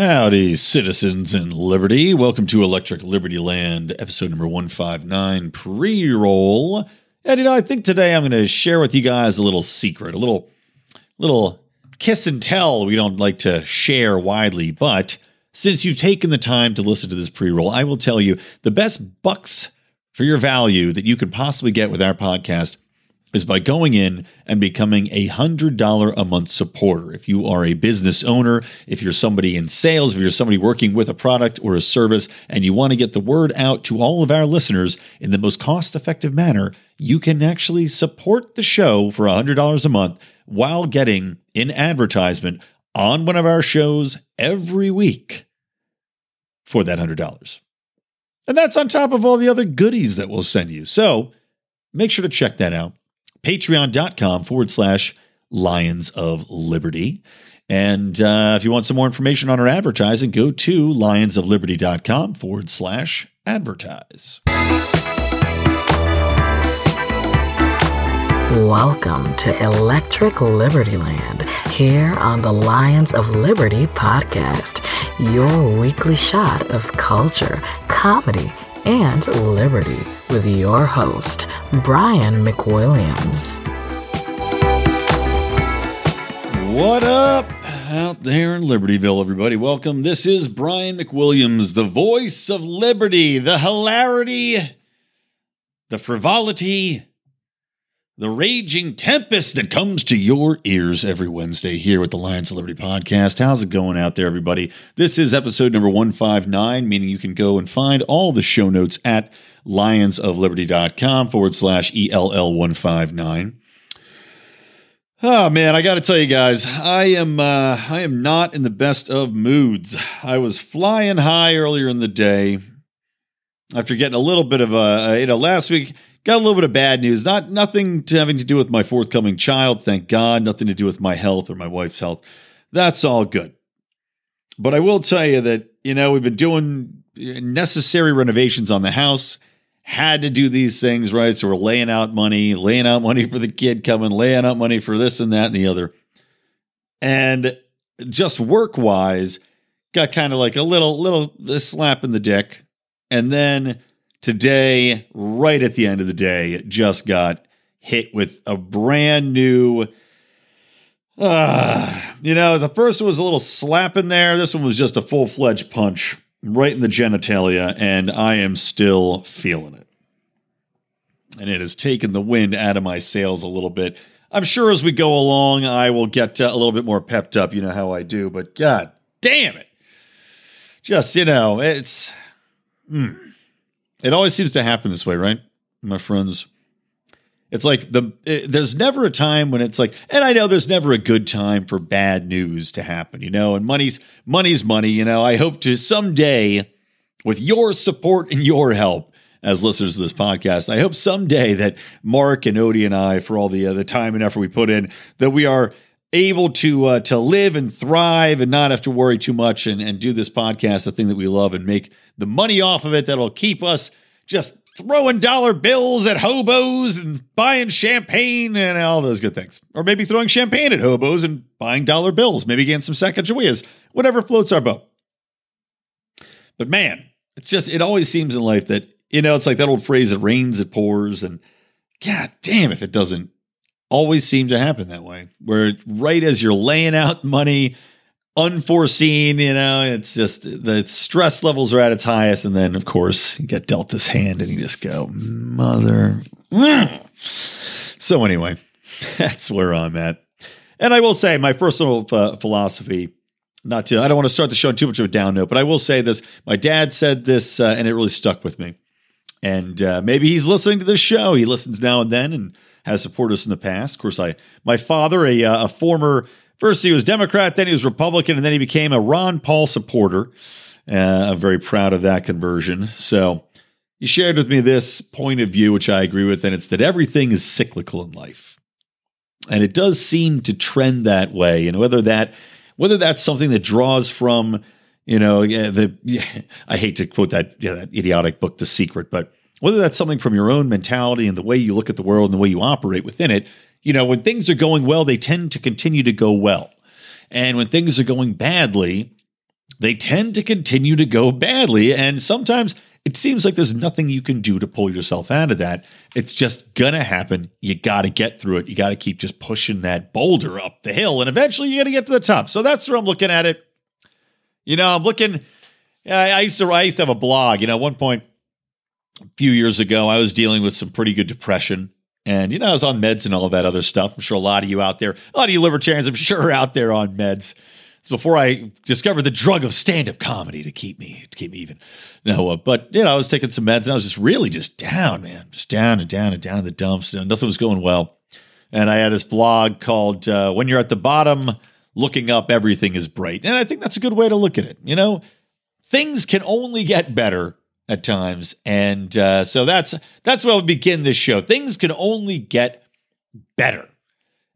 Howdy, citizens in liberty. Welcome to Electric Liberty Land, episode number 159, pre roll. And you know, I think today I'm going to share with you guys a little secret, a little, little kiss and tell we don't like to share widely. But since you've taken the time to listen to this pre roll, I will tell you the best bucks for your value that you could possibly get with our podcast is by going in and becoming a $100 a month supporter. If you are a business owner, if you're somebody in sales, if you're somebody working with a product or a service, and you want to get the word out to all of our listeners in the most cost effective manner, you can actually support the show for $100 a month while getting an advertisement on one of our shows every week for that $100. And that's on top of all the other goodies that we'll send you. So make sure to check that out patreon.com forward slash Lions of Liberty. And uh, if you want some more information on our advertising, go to lionsofliberty.com forward slash advertise. Welcome to Electric Liberty Land here on the Lions of Liberty podcast, your weekly shot of culture, comedy, and liberty with your host, Brian McWilliams. What up out there in Libertyville, everybody? Welcome. This is Brian McWilliams, the voice of liberty, the hilarity, the frivolity, the raging tempest that comes to your ears every Wednesday here with the Lions of Liberty podcast. How's it going out there, everybody? This is episode number 159, meaning you can go and find all the show notes at lionsofliberty.com forward slash ELL159. Oh man, I got to tell you guys, I am uh, I am not in the best of moods. I was flying high earlier in the day after getting a little bit of a you know last week got a little bit of bad news. Not nothing to having to do with my forthcoming child, thank God. Nothing to do with my health or my wife's health. That's all good. But I will tell you that you know we've been doing eh, necessary renovations on the house had to do these things, right? So we're laying out money, laying out money for the kid coming, laying out money for this and that and the other. And just work wise, got kind of like a little, little slap in the dick. And then today, right at the end of the day, just got hit with a brand new. Uh, you know, the first one was a little slap in there. This one was just a full fledged punch right in the genitalia, and I am still feeling it. And it has taken the wind out of my sails a little bit. I'm sure as we go along, I will get uh, a little bit more pepped up. You know how I do, but God damn it. Just, you know, it's. Mm, it always seems to happen this way, right? My friends. It's like the it, there's never a time when it's like, and I know there's never a good time for bad news to happen, you know. And money's money's money, you know. I hope to someday, with your support and your help as listeners to this podcast, I hope someday that Mark and Odie and I, for all the uh, the time and effort we put in, that we are able to uh, to live and thrive and not have to worry too much and and do this podcast the thing that we love and make the money off of it that'll keep us just throwing dollar bills at hobos and buying champagne and all those good things. Or maybe throwing champagne at hobos and buying dollar bills, maybe getting some Sacagaweas, whatever floats our boat. But man, it's just, it always seems in life that, you know, it's like that old phrase, it rains, it pours. And God damn if it doesn't always seem to happen that way, where right as you're laying out money, unforeseen, you know, it's just the stress levels are at its highest. And then, of course, you get dealt this hand and you just go, mother. So, anyway, that's where I'm at. And I will say, my personal uh, philosophy, not to, I don't want to start the show on too much of a down note, but I will say this. My dad said this, uh, and it really stuck with me. And uh, maybe he's listening to this show. He listens now and then and has supported us in the past. Of course, I, my father, a, uh, a former First, he was Democrat, then he was Republican, and then he became a Ron Paul supporter. Uh, I'm very proud of that conversion. So he shared with me this point of view, which I agree with, and it's that everything is cyclical in life. And it does seem to trend that way. And whether that whether that's something that draws from, you know, the I hate to quote that, that idiotic book, The Secret, but whether that's something from your own mentality and the way you look at the world and the way you operate within it, you know, when things are going well, they tend to continue to go well. And when things are going badly, they tend to continue to go badly. And sometimes it seems like there's nothing you can do to pull yourself out of that. It's just gonna happen. You got to get through it. You got to keep just pushing that boulder up the hill, and eventually you got to get to the top. So that's where I'm looking at it. You know, I'm looking. I used to I used to have a blog. You know, at one point a few years ago, I was dealing with some pretty good depression. And, you know, I was on meds and all that other stuff. I'm sure a lot of you out there, a lot of you libertarians, I'm sure are out there on meds. It's before I discovered the drug of stand-up comedy to keep me to keep me even. No, uh, but you know, I was taking some meds and I was just really just down, man, just down and down and down in the dumps. You know, nothing was going well. And I had this blog called uh, "When You're at the Bottom, Looking Up, Everything Is Bright," and I think that's a good way to look at it. You know, things can only get better at times, and uh, so that's that's where we begin this show. Things can only get better.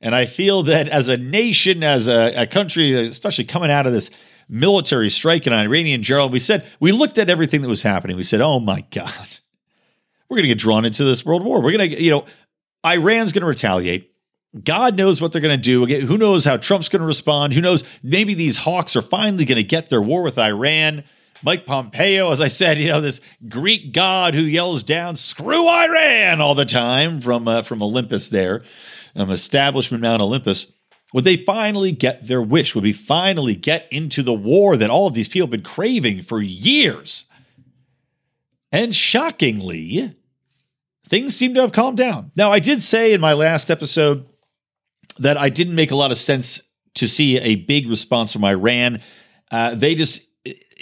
And I feel that as a nation, as a, a country, especially coming out of this military strike in Iranian general, we said, we looked at everything that was happening. We said, oh my God, we're going to get drawn into this world war. We're going to, you know, Iran's going to retaliate. God knows what they're going to do. Who knows how Trump's going to respond? Who knows? Maybe these hawks are finally going to get their war with Iran. Mike Pompeo, as I said, you know, this Greek god who yells down "Screw Iran" all the time from uh, from Olympus there um, establishment Mount Olympus, would they finally get their wish? Would we finally get into the war that all of these people have been craving for years? And shockingly, things seem to have calmed down. Now, I did say in my last episode that I didn't make a lot of sense to see a big response from Iran. Uh, they just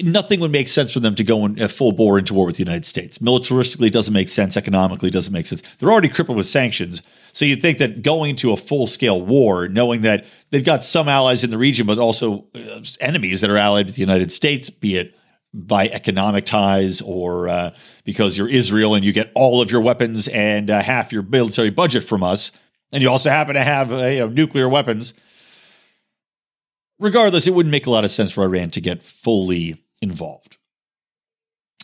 nothing would make sense for them to go in a full bore into war with the United States. Militaristically, doesn't make sense. Economically, doesn't make sense. They're already crippled with sanctions. So you'd think that going to a full scale war, knowing that they've got some allies in the region, but also uh, enemies that are allied with the United States, be it by economic ties or uh, because you're Israel and you get all of your weapons and uh, half your military budget from us, and you also happen to have uh, you know, nuclear weapons. Regardless, it wouldn't make a lot of sense for Iran to get fully involved.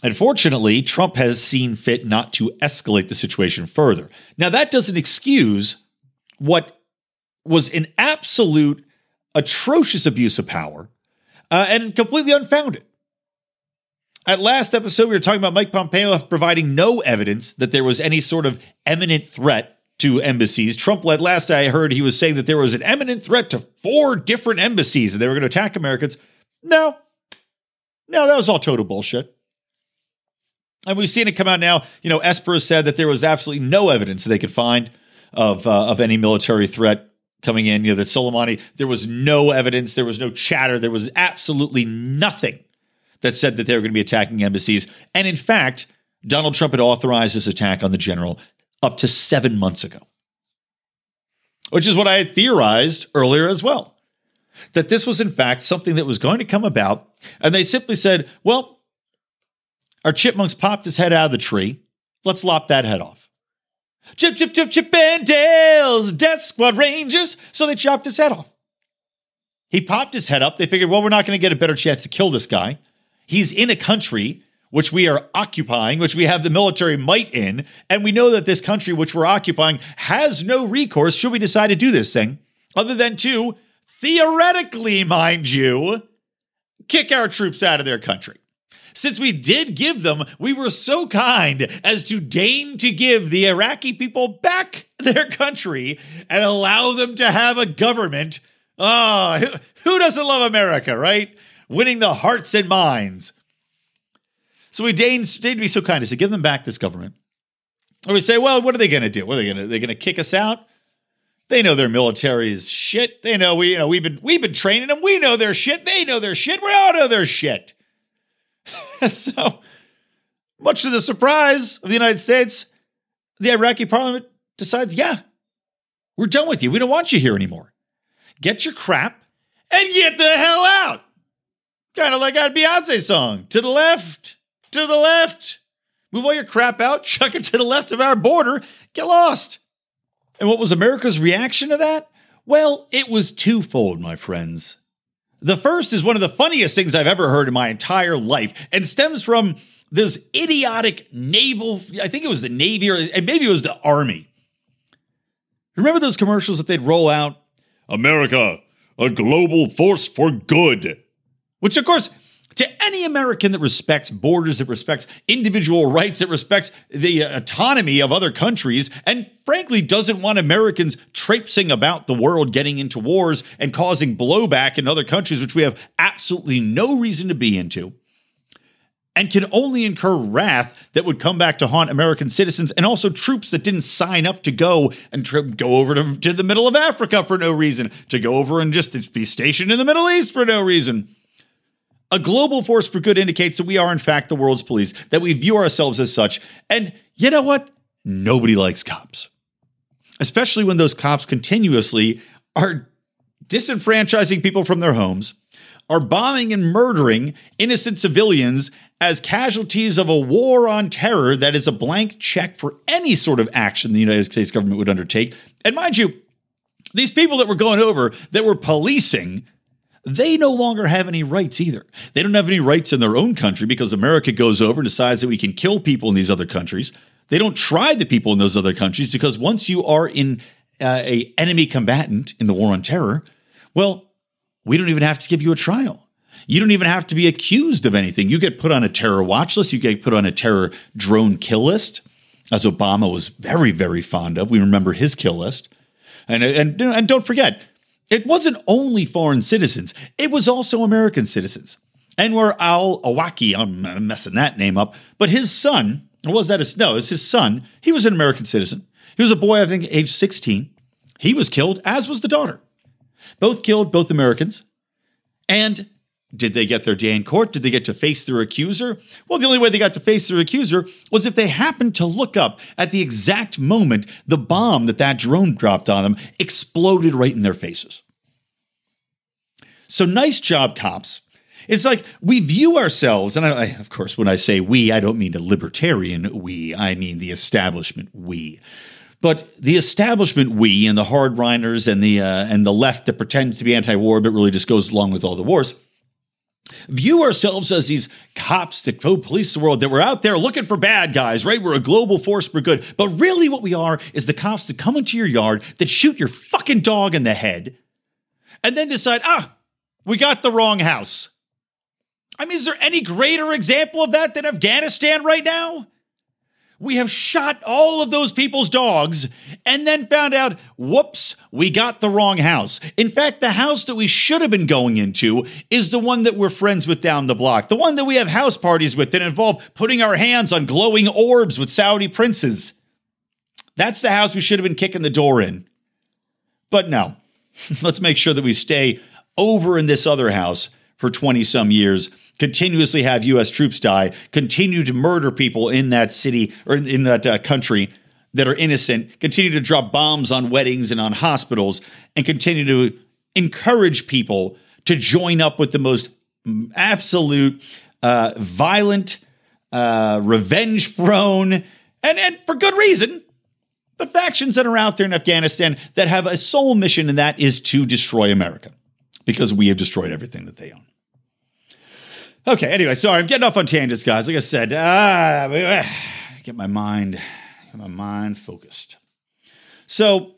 Unfortunately, Trump has seen fit not to escalate the situation further. Now, that doesn't excuse what was an absolute atrocious abuse of power uh, and completely unfounded. At last episode, we were talking about Mike Pompeo providing no evidence that there was any sort of imminent threat to embassies. Trump led last I heard he was saying that there was an imminent threat to four different embassies and they were going to attack Americans. No, no, that was all total bullshit. And we've seen it come out now. You know, Esper said that there was absolutely no evidence they could find of uh, of any military threat coming in. You know, that Soleimani, there was no evidence, there was no chatter, there was absolutely nothing that said that they were going to be attacking embassies. And in fact, Donald Trump had authorized this attack on the general up to seven months ago, which is what I had theorized earlier as well. That this was, in fact, something that was going to come about. And they simply said, well, our chipmunks popped his head out of the tree. Let's lop that head off. Chip, chip, chip, chip, and Dale's Death Squad Rangers. So they chopped his head off. He popped his head up. They figured, well, we're not going to get a better chance to kill this guy. He's in a country which we are occupying, which we have the military might in. And we know that this country, which we're occupying, has no recourse should we decide to do this thing, other than to, theoretically, mind you, kick our troops out of their country. Since we did give them, we were so kind as to deign to give the Iraqi people back their country and allow them to have a government. Oh, who doesn't love America, right? Winning the hearts and minds. So we deigned, deigned to be so kind as to give them back this government. And we say, well, what are they going to do? What are they going to? They're going to kick us out. They know their military is shit. They know we, you know, we've been we've been training them. We know their shit. They know their shit. We all know their shit. so, much to the surprise of the United States, the Iraqi parliament decides, yeah, we're done with you. We don't want you here anymore. Get your crap and get the hell out. Kind of like that Beyonce song. To the left, to the left. Move all your crap out, chuck it to the left of our border, get lost. And what was America's reaction to that? Well, it was twofold, my friends. The first is one of the funniest things I've ever heard in my entire life and stems from this idiotic naval, I think it was the Navy or maybe it was the Army. Remember those commercials that they'd roll out? America, a global force for good. Which, of course, to any American that respects borders, that respects individual rights, that respects the uh, autonomy of other countries, and frankly doesn't want Americans traipsing about the world, getting into wars and causing blowback in other countries, which we have absolutely no reason to be into, and can only incur wrath that would come back to haunt American citizens and also troops that didn't sign up to go and tri- go over to, to the middle of Africa for no reason, to go over and just be stationed in the Middle East for no reason. A global force for good indicates that we are, in fact, the world's police, that we view ourselves as such. And you know what? Nobody likes cops, especially when those cops continuously are disenfranchising people from their homes, are bombing and murdering innocent civilians as casualties of a war on terror that is a blank check for any sort of action the United States government would undertake. And mind you, these people that were going over that were policing they no longer have any rights either. They don't have any rights in their own country because America goes over and decides that we can kill people in these other countries. They don't try the people in those other countries because once you are in uh, a enemy combatant in the war on terror, well, we don't even have to give you a trial. You don't even have to be accused of anything. You get put on a terror watch list. You get put on a terror drone kill list, as Obama was very, very fond of. We remember his kill list. And, and, and don't forget, it wasn't only foreign citizens, it was also American citizens. Anwar al Awaki, I'm messing that name up, but his son, was that his, no, it's his son, he was an American citizen. He was a boy, I think, age 16. He was killed, as was the daughter. Both killed, both Americans. And did they get their day in court? Did they get to face their accuser? Well, the only way they got to face their accuser was if they happened to look up at the exact moment the bomb that that drone dropped on them exploded right in their faces. So nice job, cops. It's like we view ourselves, and I, of course, when I say we, I don't mean a libertarian we, I mean the establishment we. But the establishment we and the hardliners and the uh, and the left that pretends to be anti-war but really just goes along with all the wars view ourselves as these cops that go police the world, that we're out there looking for bad guys, right? We're a global force for good. But really, what we are is the cops that come into your yard, that shoot your fucking dog in the head, and then decide, ah, we got the wrong house. I mean, is there any greater example of that than Afghanistan right now? We have shot all of those people's dogs and then found out, whoops, we got the wrong house. In fact, the house that we should have been going into is the one that we're friends with down the block, the one that we have house parties with that involve putting our hands on glowing orbs with Saudi princes. That's the house we should have been kicking the door in. But no, let's make sure that we stay over in this other house for 20 some years continuously have U.S. troops die, continue to murder people in that city or in, in that uh, country that are innocent, continue to drop bombs on weddings and on hospitals, and continue to encourage people to join up with the most absolute uh, violent, uh, revenge prone, and, and for good reason. But factions that are out there in Afghanistan that have a sole mission, and that is to destroy America because we have destroyed everything that they own. Okay, anyway, sorry, I'm getting off on tangents, guys. Like I said, ah, get my mind, get my mind focused. So,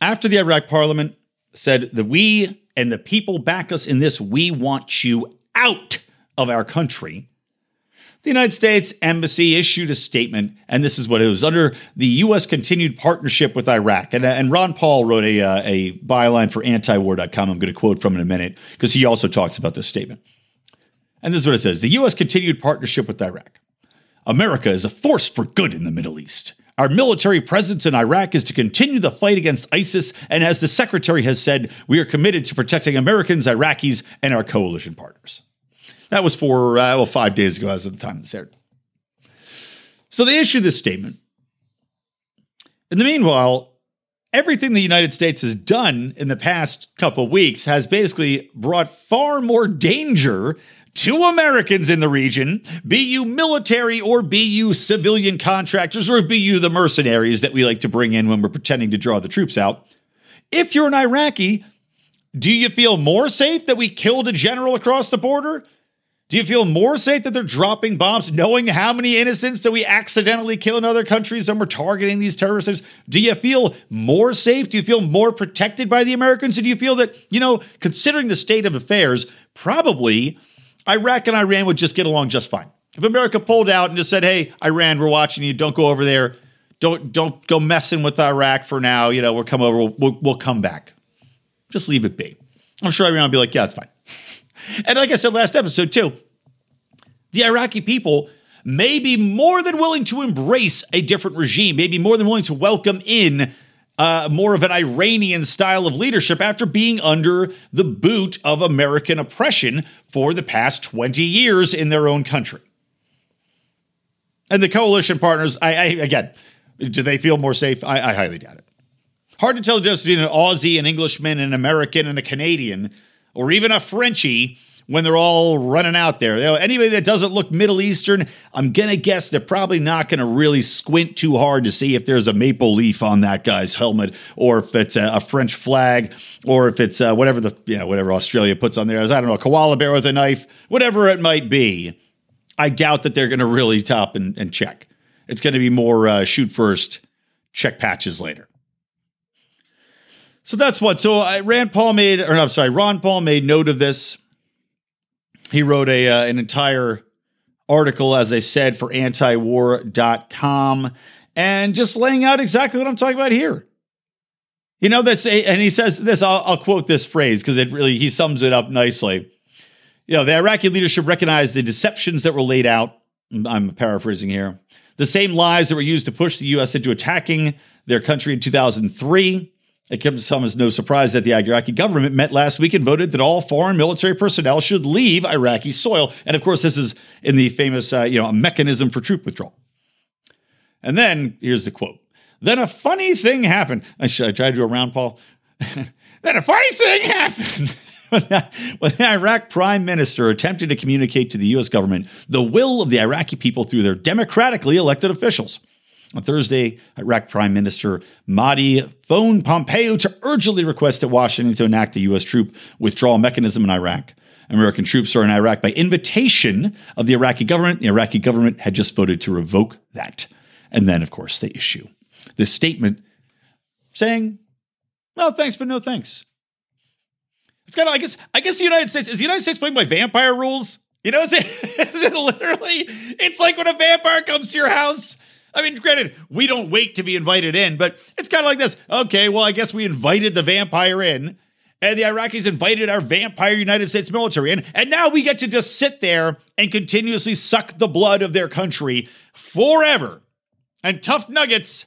after the Iraq Parliament said that we and the people back us in this, we want you out of our country. The United States Embassy issued a statement, and this is what it was under the U.S. continued partnership with Iraq. And, and Ron Paul wrote a, uh, a byline for antiwar.com. I'm going to quote from in a minute because he also talks about this statement. And this is what it says The U.S. continued partnership with Iraq. America is a force for good in the Middle East. Our military presence in Iraq is to continue the fight against ISIS, and as the Secretary has said, we are committed to protecting Americans, Iraqis, and our coalition partners. That was for, uh, well, five days ago as of the time this aired. So they issued this statement. In the meanwhile, everything the United States has done in the past couple weeks has basically brought far more danger to Americans in the region, be you military or be you civilian contractors or be you the mercenaries that we like to bring in when we're pretending to draw the troops out. If you're an Iraqi, do you feel more safe that we killed a general across the border? Do you feel more safe that they're dropping bombs, knowing how many innocents that we accidentally kill in other countries when we're targeting these terrorists? Do you feel more safe? Do you feel more protected by the Americans? Or do you feel that, you know, considering the state of affairs, probably Iraq and Iran would just get along just fine. If America pulled out and just said, "Hey, Iran, we're watching you. Don't go over there. Don't don't go messing with Iraq for now. You know, we'll come over. We'll, we'll come back. Just leave it be." I'm sure Iran would be like, "Yeah, it's fine." and like I said last episode too, the Iraqi people may be more than willing to embrace a different regime, maybe more than willing to welcome in uh, more of an Iranian style of leadership after being under the boot of American oppression for the past 20 years in their own country. And the coalition partners, I, I again, do they feel more safe? I, I highly doubt it. Hard to tell the difference between an Aussie, an Englishman, an American, and a Canadian, or even a Frenchie when they're all running out there. You know, anybody that doesn't look Middle Eastern, I'm going to guess they're probably not going to really squint too hard to see if there's a maple leaf on that guy's helmet or if it's a, a French flag or if it's uh, whatever the, you know, whatever Australia puts on there. I don't know, a koala bear with a knife, whatever it might be. I doubt that they're going to really top and, and check. It's going to be more uh, shoot first, check patches later. So that's what. So uh, Rand Paul made, or I'm sorry, Ron Paul made note of this he wrote a uh, an entire article, as I said, for antiwar.com and just laying out exactly what I'm talking about here. You know, that's a, and he says this, I'll, I'll quote this phrase because it really, he sums it up nicely. You know, the Iraqi leadership recognized the deceptions that were laid out. I'm paraphrasing here. The same lies that were used to push the U.S. into attacking their country in 2003 it comes some as no surprise that the Iraqi government met last week and voted that all foreign military personnel should leave Iraqi soil. And of course, this is in the famous, uh, you know, a mechanism for troop withdrawal. And then here's the quote. Then a funny thing happened. Should I try to do a Ron Paul. then a funny thing happened. when the Iraq prime minister attempted to communicate to the U.S. government the will of the Iraqi people through their democratically elected officials. On Thursday, Iraq Prime Minister Mahdi phoned Pompeo to urgently request that Washington to enact a U.S. troop withdrawal mechanism in Iraq. American troops are in Iraq by invitation of the Iraqi government. The Iraqi government had just voted to revoke that. And then, of course, they issue this statement saying, well, thanks, but no thanks. It's kind of, I guess, I guess the United States, is the United States playing by vampire rules? You know, is it, is it literally, it's like when a vampire comes to your house I mean, granted, we don't wait to be invited in, but it's kind of like this. Okay, well, I guess we invited the vampire in, and the Iraqis invited our vampire United States military in, and now we get to just sit there and continuously suck the blood of their country forever. And tough nuggets,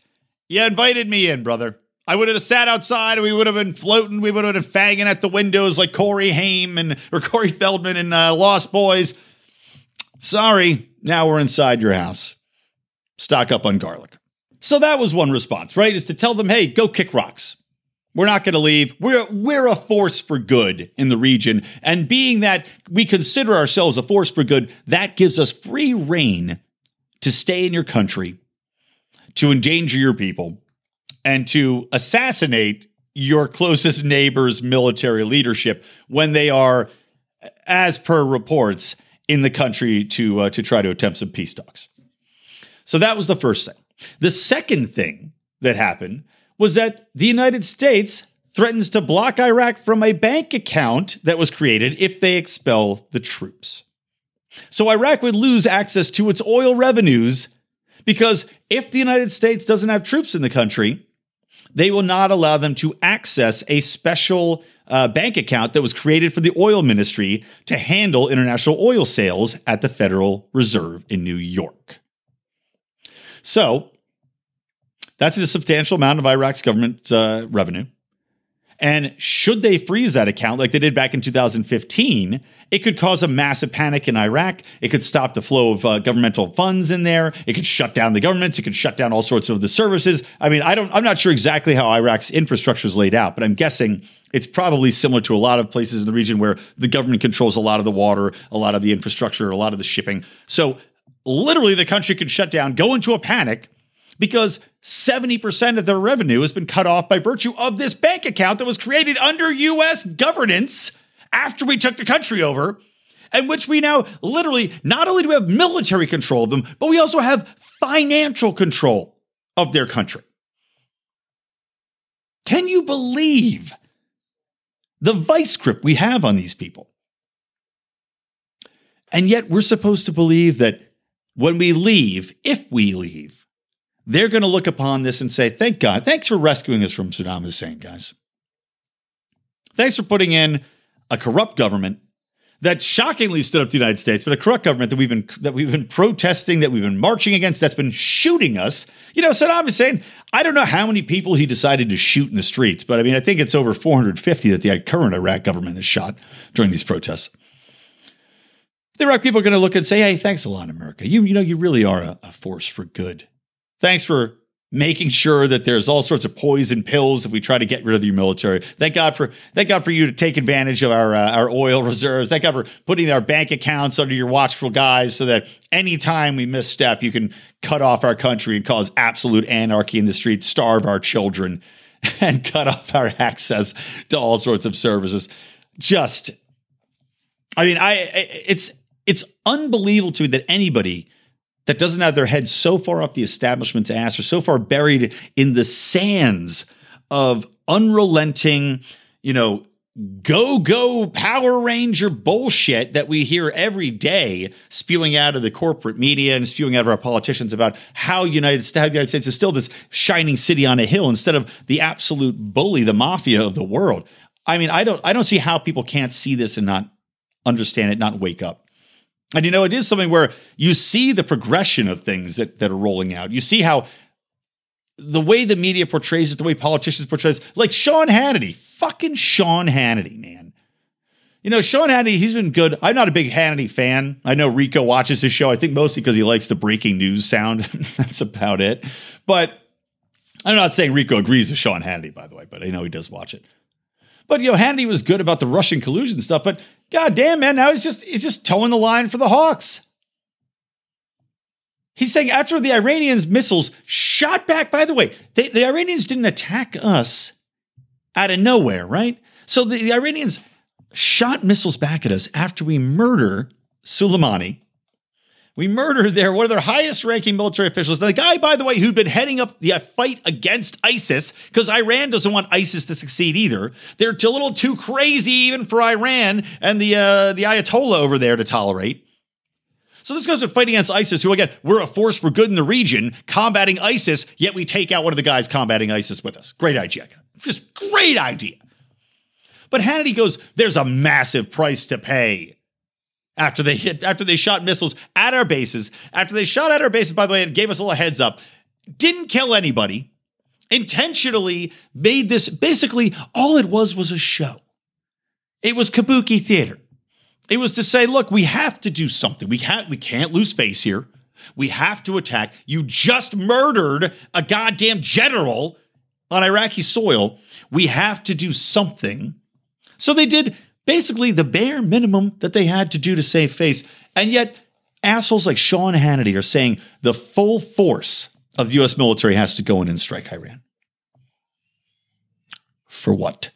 you invited me in, brother. I would have sat outside we would have been floating. We would have been fanging at the windows like Corey Haim and or Corey Feldman and uh, Lost Boys. Sorry, now we're inside your house stock up on garlic. So that was one response, right? Is to tell them, hey, go kick rocks. We're not going to leave. We're we're a force for good in the region, and being that we consider ourselves a force for good, that gives us free reign to stay in your country, to endanger your people, and to assassinate your closest neighbor's military leadership when they are, as per reports, in the country to uh, to try to attempt some peace talks. So that was the first thing. The second thing that happened was that the United States threatens to block Iraq from a bank account that was created if they expel the troops. So Iraq would lose access to its oil revenues because if the United States doesn't have troops in the country, they will not allow them to access a special uh, bank account that was created for the oil ministry to handle international oil sales at the Federal Reserve in New York. So that's a substantial amount of Iraq's government uh, revenue. And should they freeze that account like they did back in 2015, it could cause a massive panic in Iraq. It could stop the flow of uh, governmental funds in there. It could shut down the governments. It could shut down all sorts of the services. I mean, I don't, I'm not sure exactly how Iraq's infrastructure is laid out, but I'm guessing it's probably similar to a lot of places in the region where the government controls a lot of the water, a lot of the infrastructure, a lot of the shipping. So literally the country could shut down, go into a panic because 70% of their revenue has been cut off by virtue of this bank account that was created under US governance after we took the country over, and which we now literally not only do we have military control of them, but we also have financial control of their country. Can you believe the vice grip we have on these people? And yet we're supposed to believe that when we leave, if we leave, they're going to look upon this and say, Thank God. Thanks for rescuing us from Saddam Hussein, guys. Thanks for putting in a corrupt government that shockingly stood up to the United States, but a corrupt government that we've been that we've been protesting, that we've been marching against, that's been shooting us. You know, Saddam Hussein, I don't know how many people he decided to shoot in the streets, but I mean, I think it's over 450 that the current Iraq government has shot during these protests. Iraq people are going to look and say, "Hey, thanks a lot, America. You, you know, you really are a, a force for good. Thanks for making sure that there's all sorts of poison pills if we try to get rid of your military. Thank God for thank God for you to take advantage of our uh, our oil reserves. Thank God for putting our bank accounts under your watchful guys so that anytime we misstep, you can cut off our country and cause absolute anarchy in the streets, starve our children, and cut off our access to all sorts of services. Just, I mean, I it's it's unbelievable to me that anybody that doesn't have their head so far up the establishment's ass or so far buried in the sands of unrelenting, you know, go go Power Ranger bullshit that we hear every day spewing out of the corporate media and spewing out of our politicians about how United, how the United States is still this shining city on a hill instead of the absolute bully, the mafia of the world. I mean, I don't I don't see how people can't see this and not understand it, not wake up. And you know, it is something where you see the progression of things that, that are rolling out. You see how the way the media portrays it, the way politicians portray it, like Sean Hannity, fucking Sean Hannity, man. You know, Sean Hannity, he's been good. I'm not a big Hannity fan. I know Rico watches his show, I think mostly because he likes the breaking news sound. That's about it. But I'm not saying Rico agrees with Sean Hannity, by the way, but I know he does watch it. But you know, Hannity was good about the Russian collusion stuff, but god damn, man, now he's just he's just towing the line for the Hawks. He's saying after the Iranians' missiles shot back, by the way, they, the Iranians didn't attack us out of nowhere, right? So the, the Iranians shot missiles back at us after we murder Soleimani we murdered their one of their highest ranking military officials. The guy, by the way, who'd been heading up the fight against ISIS, because Iran doesn't want ISIS to succeed either. They're a little too crazy even for Iran and the uh, the Ayatollah over there to tolerate. So this goes to fight against ISIS, who again, we're a force for good in the region, combating ISIS, yet we take out one of the guys combating ISIS with us. Great idea. Just great idea. But Hannity goes, there's a massive price to pay after they hit after they shot missiles at our bases. After they shot at our bases, by the way, and gave us a little heads up. Didn't kill anybody. Intentionally made this basically all it was was a show. It was kabuki theater. It was to say, look, we have to do something. We can't we can't lose face here. We have to attack. You just murdered a goddamn general on Iraqi soil. We have to do something. So they did basically the bare minimum that they had to do to save face. And yet, assholes like Sean Hannity are saying the full force of the US military has to go in and strike Iran. For what?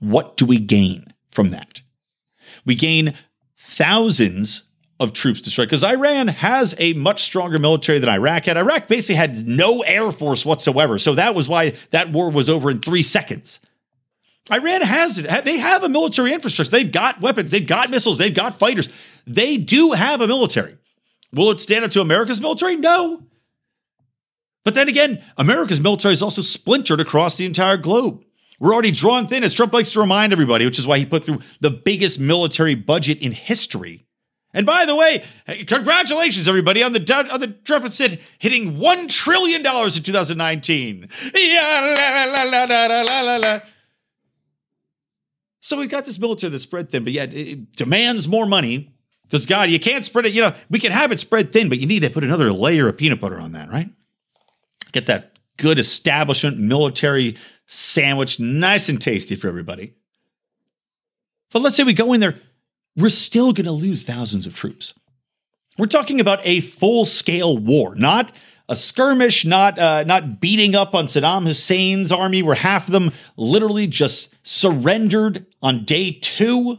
What do we gain from that? We gain thousands of troops to strike because Iran has a much stronger military than Iraq had. Iraq basically had no air force whatsoever. So that was why that war was over in three seconds. Iran has it. They have a military infrastructure. They've got weapons. They've got missiles. They've got fighters. They do have a military. Will it stand up to America's military? No. But then again, America's military is also splintered across the entire globe. We're already drawn thin, as Trump likes to remind everybody, which is why he put through the biggest military budget in history. And by the way, congratulations, everybody, on the on the deficit hitting $1 trillion in 2019. Yeah, la, la, la, so we've got this military that's spread thin, but yet it demands more money. Because God, you can't spread it. You know, we can have it spread thin, but you need to put another layer of peanut butter on that, right? Get that good establishment military sandwich, nice and tasty for everybody. But let's say we go in there, we're still going to lose thousands of troops. We're talking about a full scale war, not a skirmish, not uh, not beating up on Saddam Hussein's army, where half of them literally just surrendered on day two.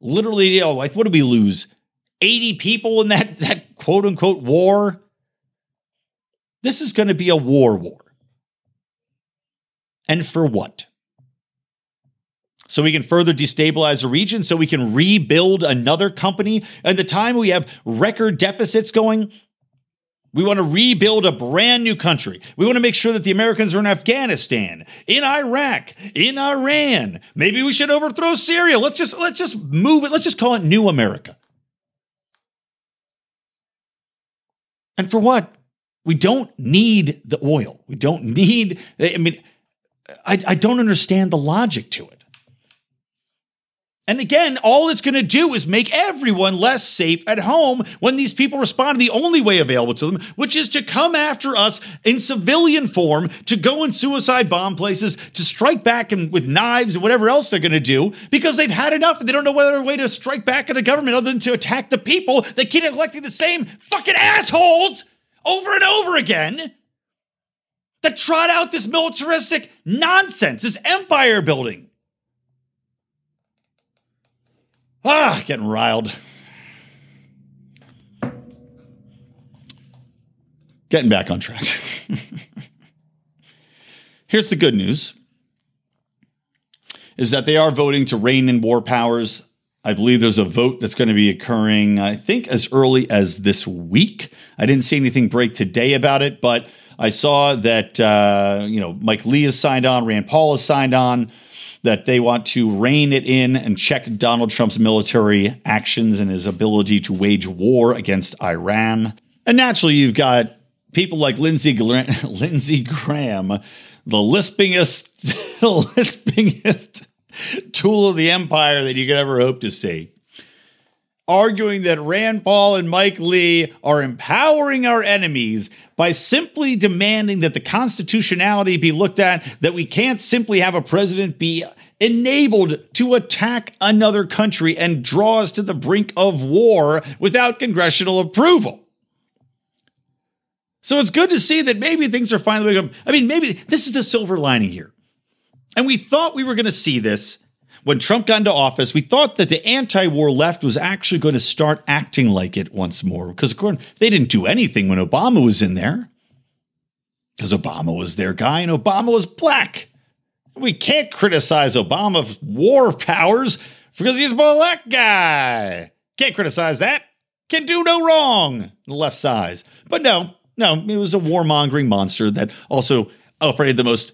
Literally, you know, what did we lose? 80 people in that, that quote unquote war. This is going to be a war war. And for what? so we can further destabilize the region, so we can rebuild another company. At the time we have record deficits going, we want to rebuild a brand new country. We want to make sure that the Americans are in Afghanistan, in Iraq, in Iran. Maybe we should overthrow Syria. Let's just let's just move it. Let's just call it New America. And for what? We don't need the oil. We don't need I mean I, I don't understand the logic to it. And again, all it's going to do is make everyone less safe at home when these people respond to the only way available to them, which is to come after us in civilian form, to go and suicide bomb places, to strike back and with knives and whatever else they're going to do because they've had enough and they don't know whether a way to strike back at a government other than to attack the people that keep electing the same fucking assholes over and over again that trot out this militaristic nonsense, this empire building. Ah, getting riled. Getting back on track. Here's the good news is that they are voting to rein in war powers. I believe there's a vote that's going to be occurring, I think, as early as this week. I didn't see anything break today about it, but I saw that, uh, you know, Mike Lee has signed on, Rand Paul has signed on that they want to rein it in and check Donald Trump's military actions and his ability to wage war against Iran. And naturally, you've got people like Lindsey, Lindsey Graham, the lispingest, the lispingest tool of the empire that you could ever hope to see arguing that Rand Paul and Mike Lee are empowering our enemies by simply demanding that the constitutionality be looked at, that we can't simply have a president be enabled to attack another country and draw us to the brink of war without congressional approval. So it's good to see that maybe things are finally. I mean, maybe this is the silver lining here. And we thought we were going to see this when Trump got into office, we thought that the anti war left was actually going to start acting like it once more because, of course, they didn't do anything when Obama was in there because Obama was their guy and Obama was black. We can't criticize Obama's war powers because he's a black guy. Can't criticize that. Can do no wrong. The left side. But no, no, it was a warmongering monster that also operated the most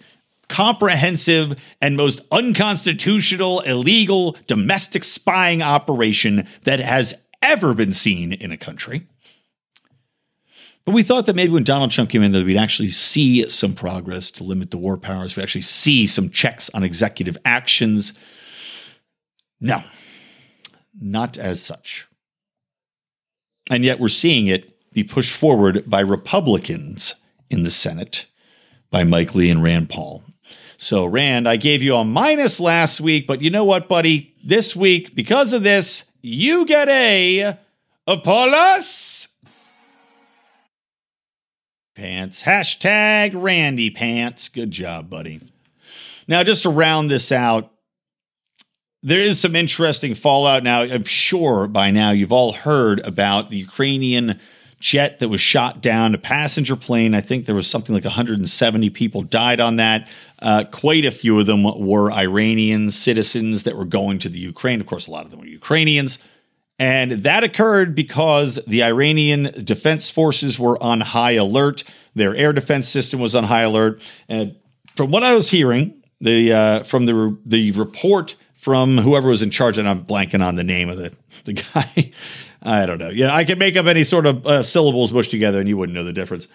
comprehensive and most unconstitutional, illegal domestic spying operation that has ever been seen in a country. But we thought that maybe when Donald Trump came in, that we'd actually see some progress to limit the war powers. We'd actually see some checks on executive actions. No, not as such. And yet we're seeing it be pushed forward by Republicans in the Senate, by Mike Lee and Rand Paul. So, Rand, I gave you a minus last week, but you know what, buddy? This week, because of this, you get a, a plus. Pants. Hashtag Randy Pants. Good job, buddy. Now, just to round this out, there is some interesting fallout now. I'm sure by now you've all heard about the Ukrainian jet that was shot down, a passenger plane. I think there was something like 170 people died on that. Uh, quite a few of them were Iranian citizens that were going to the Ukraine. Of course, a lot of them were Ukrainians. And that occurred because the Iranian defense forces were on high alert. Their air defense system was on high alert. And from what I was hearing, the uh, from the the report from whoever was in charge, and I'm blanking on the name of the the guy. I don't know. Yeah, I can make up any sort of uh, syllables mushed together, and you wouldn't know the difference.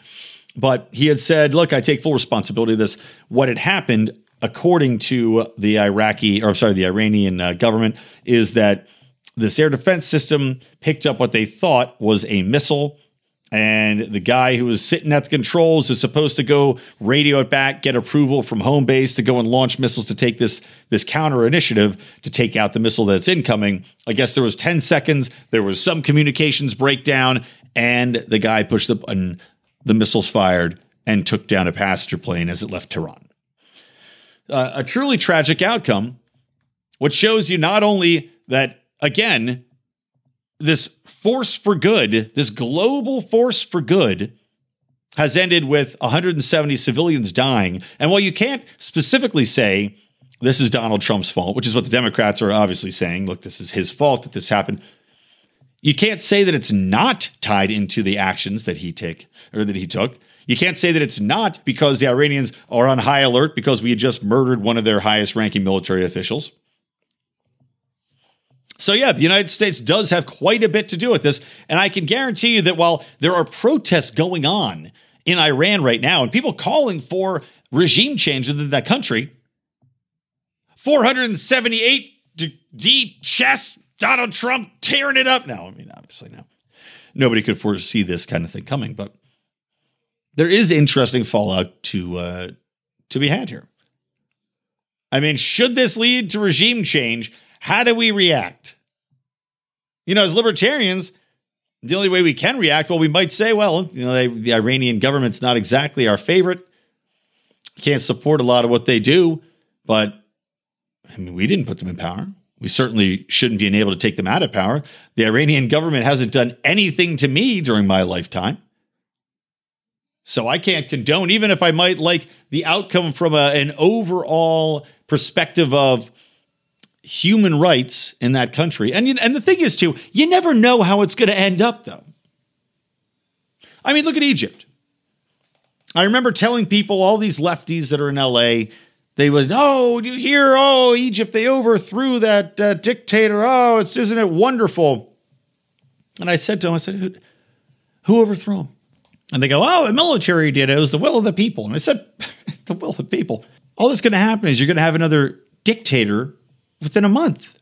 But he had said, "Look, I take full responsibility of this. What had happened, according to the Iraqi, or I'm sorry, the Iranian uh, government, is that this air defense system picked up what they thought was a missile." And the guy who was sitting at the controls is supposed to go radio it back, get approval from home base to go and launch missiles to take this this counter initiative to take out the missile that's incoming. I guess there was 10 seconds, there was some communications breakdown, and the guy pushed the button the missiles fired and took down a passenger plane as it left Tehran. Uh, a truly tragic outcome, which shows you not only that, again, this force for good, this global force for good, has ended with 170 civilians dying. And while you can't specifically say this is Donald Trump's fault, which is what the Democrats are obviously saying. Look, this is his fault that this happened. You can't say that it's not tied into the actions that he take or that he took. You can't say that it's not because the Iranians are on high alert because we had just murdered one of their highest ranking military officials. So, yeah, the United States does have quite a bit to do with this. And I can guarantee you that while there are protests going on in Iran right now and people calling for regime change within that country, 478 D chess, Donald Trump tearing it up. No, I mean, obviously, no. Nobody could foresee this kind of thing coming, but there is interesting fallout to uh, to be had here. I mean, should this lead to regime change? How do we react? You know, as libertarians, the only way we can react, well, we might say, well, you know, they, the Iranian government's not exactly our favorite. Can't support a lot of what they do, but I mean, we didn't put them in power. We certainly shouldn't be able to take them out of power. The Iranian government hasn't done anything to me during my lifetime. So I can't condone, even if I might like the outcome from a, an overall perspective of human rights in that country. And, and the thing is, too, you never know how it's going to end up, though. I mean, look at Egypt. I remember telling people, all these lefties that are in LA, they would, oh, do you hear? Oh, Egypt, they overthrew that uh, dictator. Oh, it's, isn't it wonderful? And I said to them, I said, who, who overthrew him? And they go, oh, the military did it. It was the will of the people. And I said, the will of the people. All that's going to happen is you're going to have another dictator within a month.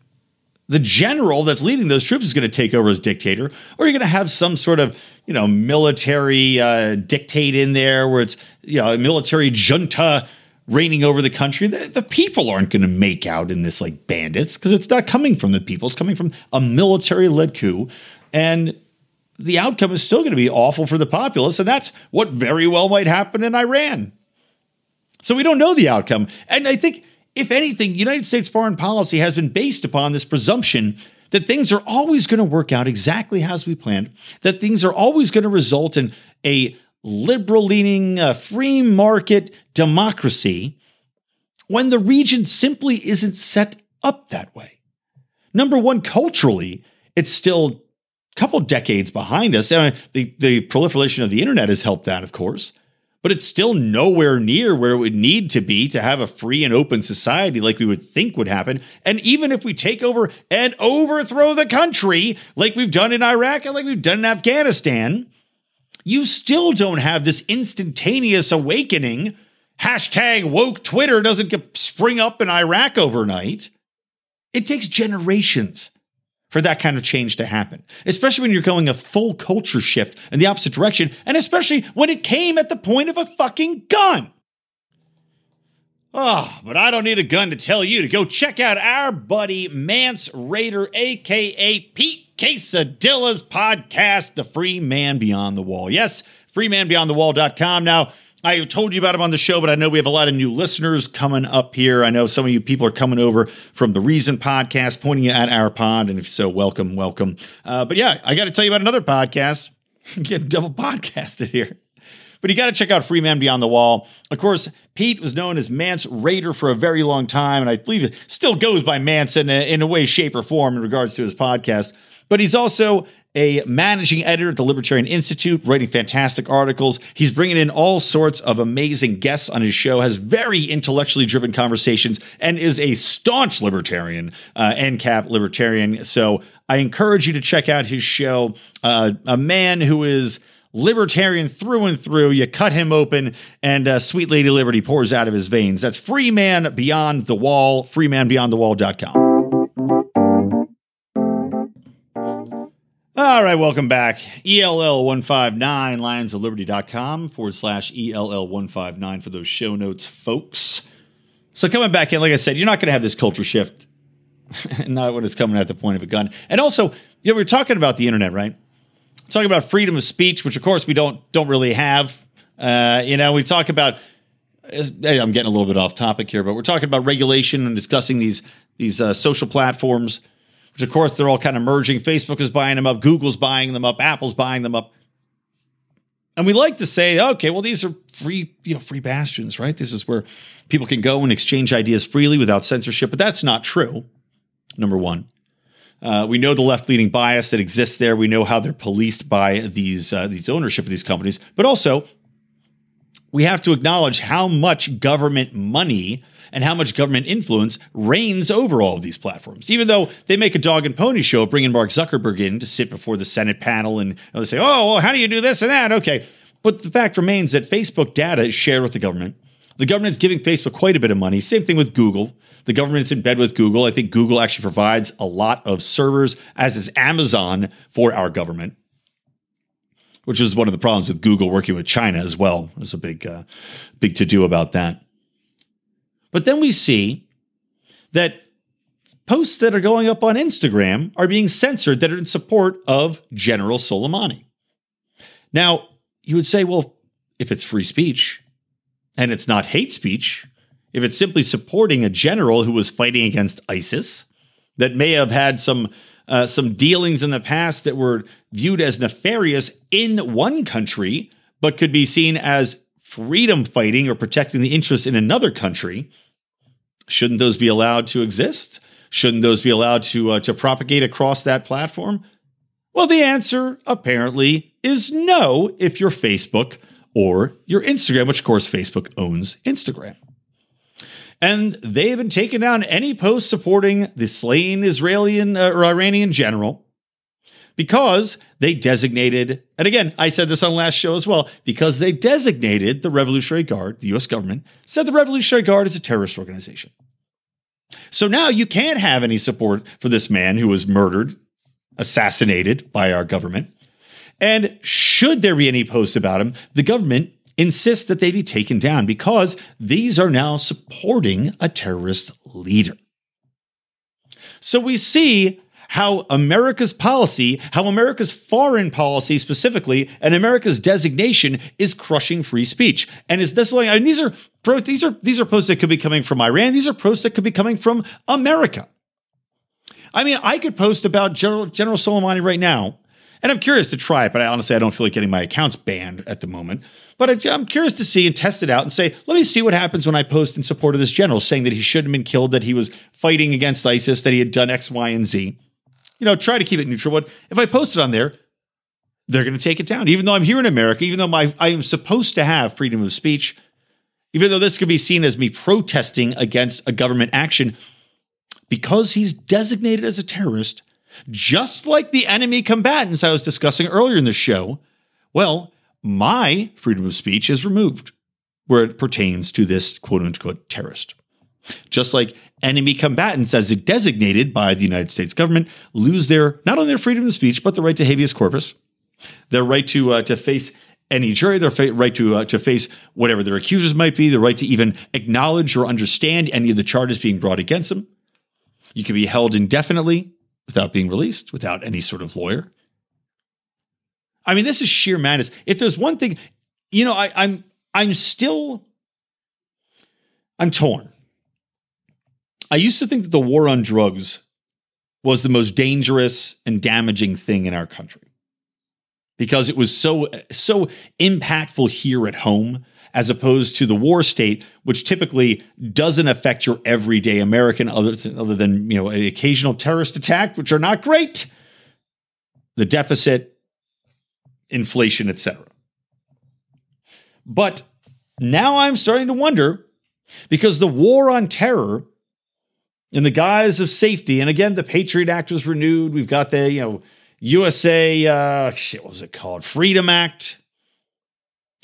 The general that's leading those troops is going to take over as dictator, or you're going to have some sort of you know military uh, dictate in there where it's you know a military junta reigning over the country. The, the people aren't going to make out in this like bandits because it's not coming from the people; it's coming from a military led coup, and the outcome is still going to be awful for the populace, and that's what very well might happen in Iran. So we don't know the outcome, and I think if anything, United States foreign policy has been based upon this presumption that things are always going to work out exactly as we planned, that things are always going to result in a liberal leaning, uh, free market democracy when the region simply isn't set up that way. Number one, culturally, it's still a couple decades behind us. I mean, the, the proliferation of the internet has helped that, of course but it's still nowhere near where it would need to be to have a free and open society like we would think would happen. And even if we take over and overthrow the country like we've done in Iraq and like we've done in Afghanistan, you still don't have this instantaneous awakening. Hashtag woke Twitter doesn't spring up in Iraq overnight. It takes generations for that kind of change to happen, especially when you're going a full culture shift in the opposite direction, and especially when it came at the point of a fucking gun. Oh, but I don't need a gun to tell you to go check out our buddy Mance Rayder, aka Pete Quesadilla's podcast, The Free Man Beyond the Wall. Yes, freemanbeyondthewall.com. Now, I told you about him on the show, but I know we have a lot of new listeners coming up here. I know some of you people are coming over from the Reason podcast, pointing you at our pod, and if so, welcome, welcome. Uh, but yeah, I got to tell you about another podcast. Getting double podcasted here. But you got to check out Free Man Beyond the Wall. Of course, Pete was known as Mance Rayder for a very long time, and I believe it still goes by Mance in a, in a way, shape, or form in regards to his podcast. But he's also a managing editor at the Libertarian Institute, writing fantastic articles. He's bringing in all sorts of amazing guests on his show, has very intellectually driven conversations, and is a staunch libertarian, uh, NCAP libertarian. So I encourage you to check out his show. Uh, a man who is libertarian through and through. You cut him open, and uh, Sweet Lady Liberty pours out of his veins. That's Free Man Beyond the Wall, freemanbeyondthewall.com. All right, welcome back. ELL159, lionsofliberty.com forward slash ELL159 for those show notes, folks. So, coming back in, like I said, you're not going to have this culture shift, not when it's coming at the point of a gun. And also, you know, we're talking about the internet, right? Talking about freedom of speech, which of course we don't don't really have. Uh, you know, we talk about. I'm getting a little bit off topic here, but we're talking about regulation and discussing these these uh, social platforms which of course they're all kind of merging. Facebook is buying them up, Google's buying them up, Apple's buying them up. And we like to say, okay, well, these are free, you know, free bastions, right? This is where people can go and exchange ideas freely without censorship. But that's not true. Number one, uh, we know the left-leaning bias that exists there. We know how they're policed by these uh, these ownership of these companies. But also, we have to acknowledge how much government money and how much government influence reigns over all of these platforms. Even though they make a dog and pony show bringing Mark Zuckerberg in to sit before the Senate panel and they say, oh, well, how do you do this and that? Okay. But the fact remains that Facebook data is shared with the government. The government's giving Facebook quite a bit of money. Same thing with Google. The government's in bed with Google. I think Google actually provides a lot of servers, as is Amazon for our government, which is one of the problems with Google working with China as well. There's a big, uh, big to do about that. But then we see that posts that are going up on Instagram are being censored that are in support of General Soleimani. Now, you would say, well, if it's free speech and it's not hate speech, if it's simply supporting a general who was fighting against ISIS that may have had some uh, some dealings in the past that were viewed as nefarious in one country, but could be seen as freedom fighting or protecting the interests in another country, shouldn't those be allowed to exist? Shouldn't those be allowed to uh, to propagate across that platform? Well, the answer apparently is no if you're Facebook or your Instagram, which of course Facebook owns Instagram. And they haven't taken down any posts supporting the slain Israeli uh, or Iranian general because they designated, and again, I said this on last show as well, because they designated the Revolutionary Guard, the US government, said the Revolutionary Guard is a terrorist organization. So now you can't have any support for this man who was murdered, assassinated by our government. And should there be any posts about him, the government insists that they be taken down because these are now supporting a terrorist leader. So we see how America's policy, how America's foreign policy specifically, and America's designation is crushing free speech. And is this I mean, these are these are these are posts that could be coming from Iran. These are posts that could be coming from America. I mean, I could post about General General Soleimani right now, and I'm curious to try it, but I honestly I don't feel like getting my accounts banned at the moment. But I, am curious to see and test it out and say, let me see what happens when I post in support of this general, saying that he shouldn't have been killed, that he was fighting against ISIS, that he had done X, Y, and Z you know, try to keep it neutral. But if I post it on there, they're going to take it down. Even though I'm here in America, even though my I am supposed to have freedom of speech, even though this could be seen as me protesting against a government action, because he's designated as a terrorist, just like the enemy combatants I was discussing earlier in the show, well, my freedom of speech is removed where it pertains to this quote unquote terrorist. Just like enemy combatants, as designated by the United States government, lose their not only their freedom of speech but the right to habeas corpus, their right to uh, to face any jury, their fa- right to uh, to face whatever their accusers might be, the right to even acknowledge or understand any of the charges being brought against them. You can be held indefinitely without being released, without any sort of lawyer. I mean, this is sheer madness. If there's one thing, you know, I, I'm I'm still I'm torn I used to think that the war on drugs was the most dangerous and damaging thing in our country because it was so so impactful here at home as opposed to the war state which typically doesn't affect your everyday american other than, other than you know an occasional terrorist attack which are not great the deficit inflation etc but now i'm starting to wonder because the war on terror in the guise of safety. And again, the Patriot Act was renewed. We've got the, you know, USA, uh, shit, what was it called? Freedom Act.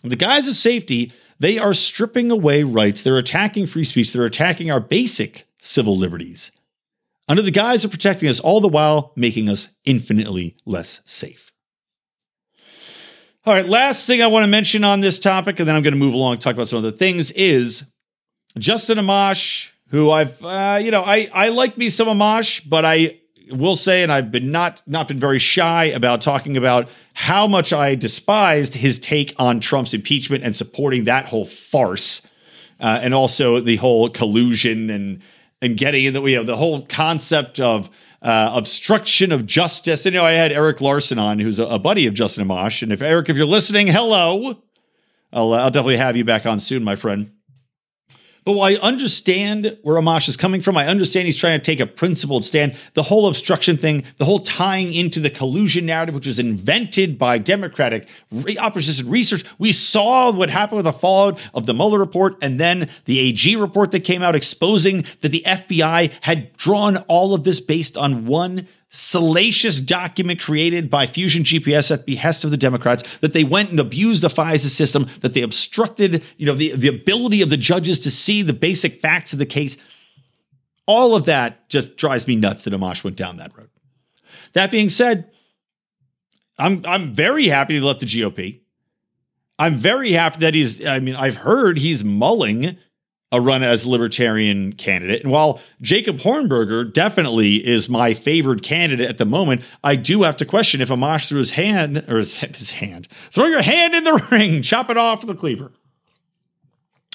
The guise of safety, they are stripping away rights. They're attacking free speech. They're attacking our basic civil liberties under the guise of protecting us, all the while making us infinitely less safe. All right, last thing I want to mention on this topic, and then I'm going to move along and talk about some other things, is Justin Amash who I've uh, you know I I like me some Amash, but I will say, and I've been not not been very shy about talking about how much I despised his take on Trump's impeachment and supporting that whole farce, uh, and also the whole collusion and and getting in the you know the whole concept of uh, obstruction of justice. And, you know, I had Eric Larson on, who's a, a buddy of Justin Amash. And if Eric, if you're listening, hello. I'll, I'll definitely have you back on soon, my friend. But I understand where Amash is coming from, I understand he's trying to take a principled stand. The whole obstruction thing, the whole tying into the collusion narrative, which was invented by Democratic opposition research. We saw what happened with the fallout of the Mueller report and then the AG report that came out exposing that the FBI had drawn all of this based on one salacious document created by Fusion GPS at behest of the Democrats that they went and abused the FISA system, that they obstructed, you know, the, the ability of the judges to see the basic facts of the case. All of that just drives me nuts that Amash went down that road. That being said, I'm I'm very happy he left the GOP. I'm very happy that he's, I mean, I've heard he's mulling a run as libertarian candidate. And while Jacob Hornberger definitely is my favored candidate at the moment, I do have to question if Amash threw his hand or his, his hand, throw your hand in the ring, chop it off with a cleaver.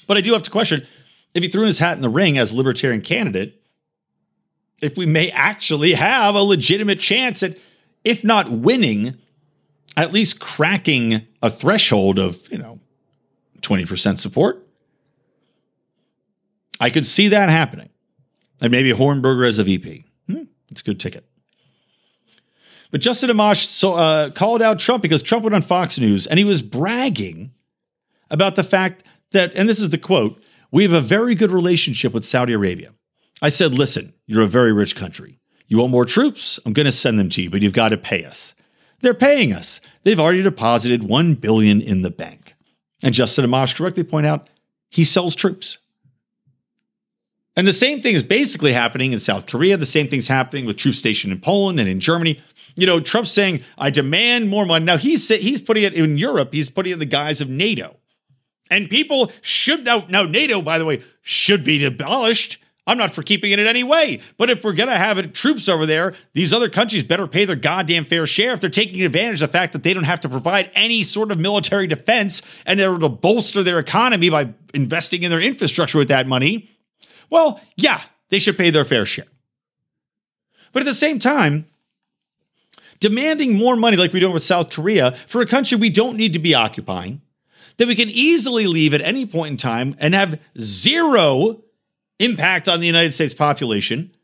But I do have to question if he threw his hat in the ring as libertarian candidate, if we may actually have a legitimate chance at, if not winning, at least cracking a threshold of, you know, 20% support. I could see that happening. And maybe Hornberger as a VP. Hmm, it's a good ticket. But Justin Amash so, uh, called out Trump because Trump went on Fox News and he was bragging about the fact that, and this is the quote, we have a very good relationship with Saudi Arabia. I said, listen, you're a very rich country. You want more troops? I'm going to send them to you, but you've got to pay us. They're paying us. They've already deposited 1 billion in the bank. And Justin Amash correctly point out he sells troops. And the same thing is basically happening in South Korea. The same thing's happening with troops stationed in Poland and in Germany. You know, Trump's saying, I demand more money. Now he's he's putting it in Europe, he's putting it in the guise of NATO. And people should now, now NATO, by the way, should be abolished. I'm not for keeping it in any way. But if we're going to have it, troops over there, these other countries better pay their goddamn fair share if they're taking advantage of the fact that they don't have to provide any sort of military defense and they're able to bolster their economy by investing in their infrastructure with that money. Well, yeah, they should pay their fair share. But at the same time, demanding more money like we're doing with South Korea for a country we don't need to be occupying, that we can easily leave at any point in time and have zero impact on the United States population.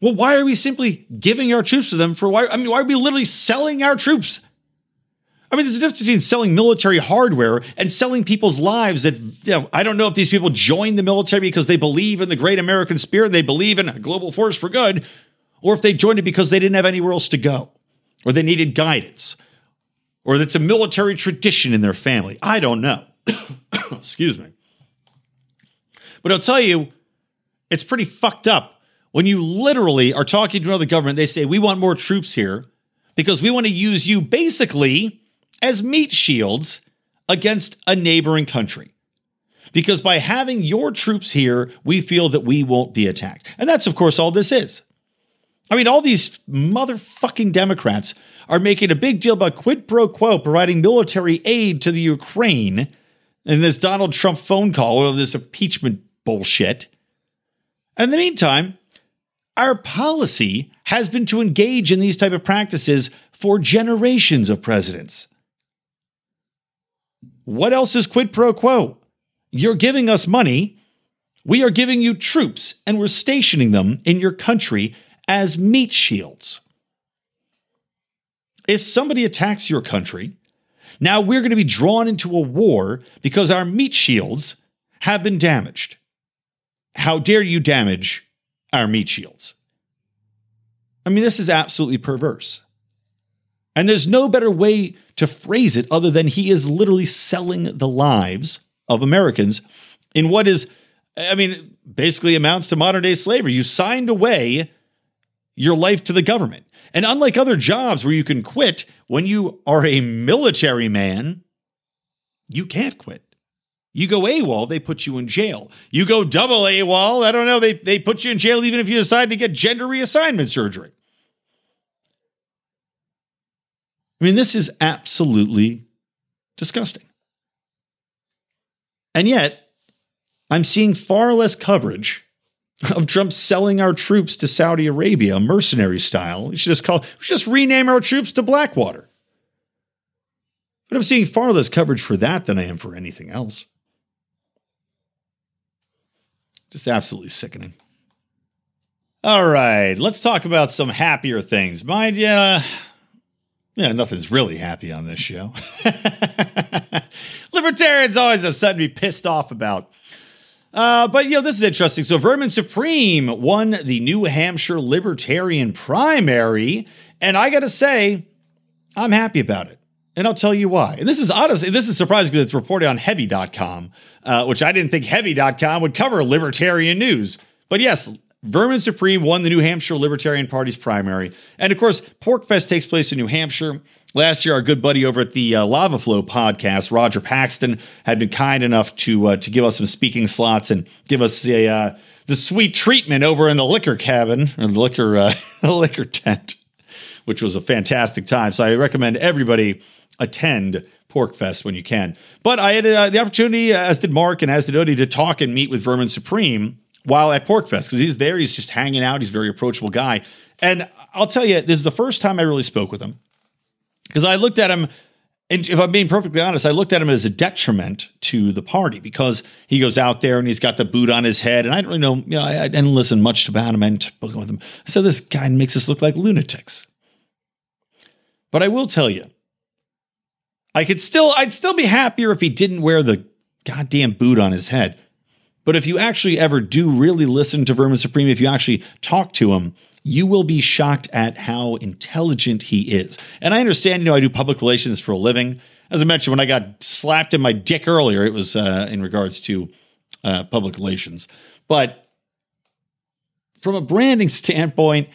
Well, why are we simply giving our troops to them for why? I mean, why are we literally selling our troops I mean, there's a difference between selling military hardware and selling people's lives that, you know, I don't know if these people joined the military because they believe in the great American spirit, and they believe in a global force for good, or if they joined it because they didn't have anywhere else to go, or they needed guidance, or it's a military tradition in their family. I don't know. Excuse me. But I'll tell you, it's pretty fucked up when you literally are talking to another government. They say, We want more troops here because we want to use you basically as meat shields against a neighboring country. Because by having your troops here, we feel that we won't be attacked. And that's, of course, all this is. I mean, all these motherfucking Democrats are making a big deal about quid pro quo providing military aid to the Ukraine and this Donald Trump phone call or this impeachment bullshit. In the meantime, our policy has been to engage in these type of practices for generations of presidents. What else is quid pro quo? You're giving us money. We are giving you troops, and we're stationing them in your country as meat shields. If somebody attacks your country, now we're going to be drawn into a war because our meat shields have been damaged. How dare you damage our meat shields? I mean, this is absolutely perverse. And there's no better way to phrase it other than he is literally selling the lives of Americans in what is, I mean, basically amounts to modern day slavery. You signed away your life to the government. And unlike other jobs where you can quit, when you are a military man, you can't quit. You go AWOL, they put you in jail. You go double AWOL, I don't know, they, they put you in jail even if you decide to get gender reassignment surgery. I mean, this is absolutely disgusting. And yet, I'm seeing far less coverage of Trump selling our troops to Saudi Arabia, mercenary style. We should just call, we should just rename our troops to Blackwater. But I'm seeing far less coverage for that than I am for anything else. Just absolutely sickening. All right, let's talk about some happier things. Mind you, yeah, nothing's really happy on this show. Libertarians always have something to be pissed off about. Uh, but you know, this is interesting. So Vermin Supreme won the New Hampshire Libertarian primary, and I got to say, I'm happy about it. And I'll tell you why. And this is honestly, this is surprising because it's reported on heavy.com, uh, which I didn't think heavy.com would cover libertarian news. But yes, Vermin Supreme won the New Hampshire Libertarian Party's primary. And of course, PorcFest takes place in New Hampshire. Last year, our good buddy over at the uh, Lava Flow podcast, Roger Paxton, had been kind enough to uh, to give us some speaking slots and give us a uh, the sweet treatment over in the liquor cabin or the liquor uh, liquor tent, which was a fantastic time. So I recommend everybody attend PorcFest when you can. But I had uh, the opportunity, as did Mark and as did Odie, to talk and meet with Vermin Supreme while at PorcFest because he's there. He's just hanging out. He's a very approachable guy. And I'll tell you, this is the first time I really spoke with him because I looked at him. And if I'm being perfectly honest, I looked at him as a detriment to the party because he goes out there and he's got the boot on his head. And I don't really know, you know, I, I didn't listen much about him and spoken with him. I said, this guy makes us look like lunatics. But I will tell you, I could still, I'd still be happier if he didn't wear the goddamn boot on his head. But if you actually ever do really listen to Vermin Supreme, if you actually talk to him, you will be shocked at how intelligent he is. And I understand, you know, I do public relations for a living. As I mentioned, when I got slapped in my dick earlier, it was uh, in regards to uh, public relations. But from a branding standpoint,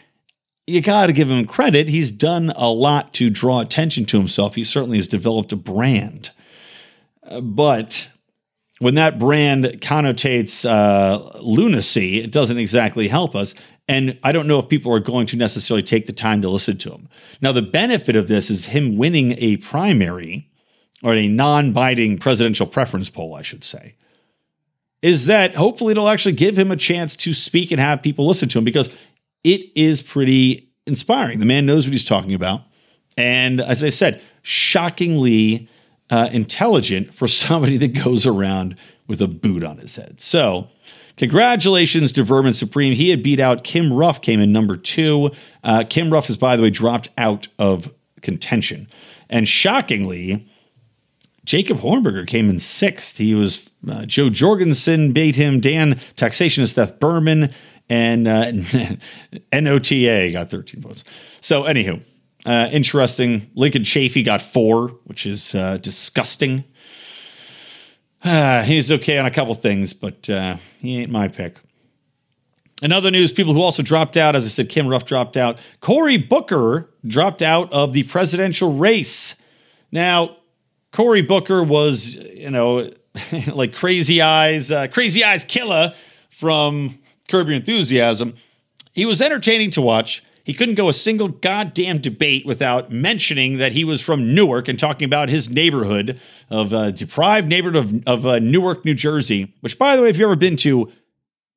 you got to give him credit. He's done a lot to draw attention to himself. He certainly has developed a brand. Uh, but when that brand connotates uh, lunacy, it doesn't exactly help us. And I don't know if people are going to necessarily take the time to listen to him. Now, the benefit of this is him winning a primary or a non binding presidential preference poll, I should say, is that hopefully it'll actually give him a chance to speak and have people listen to him because it is pretty inspiring. The man knows what he's talking about. And as I said, shockingly uh, intelligent for somebody that goes around with a boot on his head. So, congratulations to Vermin Supreme. He had beat out Kim Ruff, came in number two. Uh, Kim Ruff has, by the way, dropped out of contention. And shockingly, Jacob Hornberger came in sixth. He was uh, Jo Jorgensen beat him. Dan Taxationist Theft Behrman and uh, NOTA got 13 votes. So, anywho, uh, interesting. Lincoln Chafee got four, which is uh, disgusting. Uh, he's okay on a couple things, but uh, he ain't my pick. In other news, people who also dropped out, as I said, Kim Ruff dropped out. Cory Booker dropped out of the presidential race. Now, Cory Booker was, you know, like Crazy Eyes, uh, Crazy Eyes Killa from Curb Your Enthusiasm. He was entertaining to watch. He couldn't go a single goddamn debate without mentioning that he was from Newark and talking about his neighborhood of uh, deprived neighborhood of, of uh, Newark, New Jersey, which, by the way, if you've ever been to,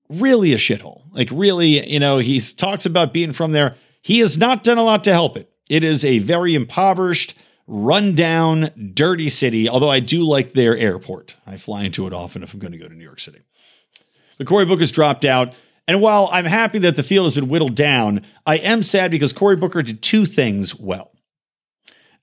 really a shithole. Like, really, you know, he talks about being from there. He has not done a lot to help it. It is a very impoverished, rundown, dirty city, although I do like their airport. I fly into it often if I'm going to go to New York City. The Cory Book has dropped out. And while I'm happy that the field has been whittled down, I am sad because Cory Booker did two things well.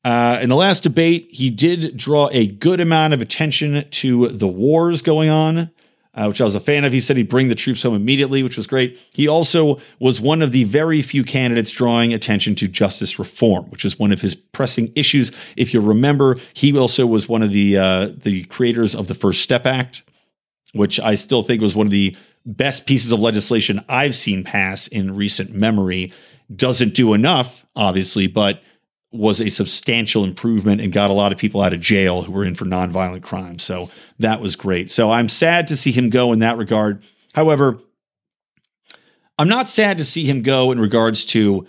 Uh, in the last debate, he did draw a good amount of attention to the wars going on, uh, which I was a fan of. He said he'd bring the troops home immediately, which was great. He also was one of the very few candidates drawing attention to justice reform, which is one of his pressing issues. If you remember, he also was one of the uh, the creators of the First Step Act, which I still think was one of the best pieces of legislation I've seen pass in recent memory. Doesn't do enough, obviously, but was a substantial improvement and got a lot of people out of jail who were in for nonviolent crimes. So that was great. So I'm sad to see him go in that regard. However, I'm not sad to see him go in regards to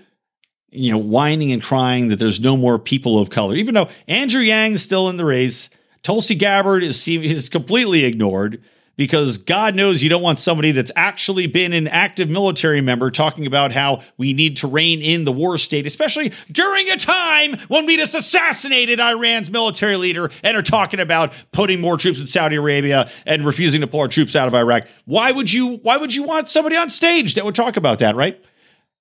you know whining and crying that there's no more people of color. Even though Andrew Yang's still in the race, Tulsi Gabbard is is completely ignored. Because God knows you don't want somebody that's actually been an active military member talking about how we need to rein in the war state, especially during a time when we just assassinated Iran's military leader and are talking about putting more troops in Saudi Arabia and refusing to pull our troops out of Iraq. Why would you why would you want somebody on stage that would talk about that, right?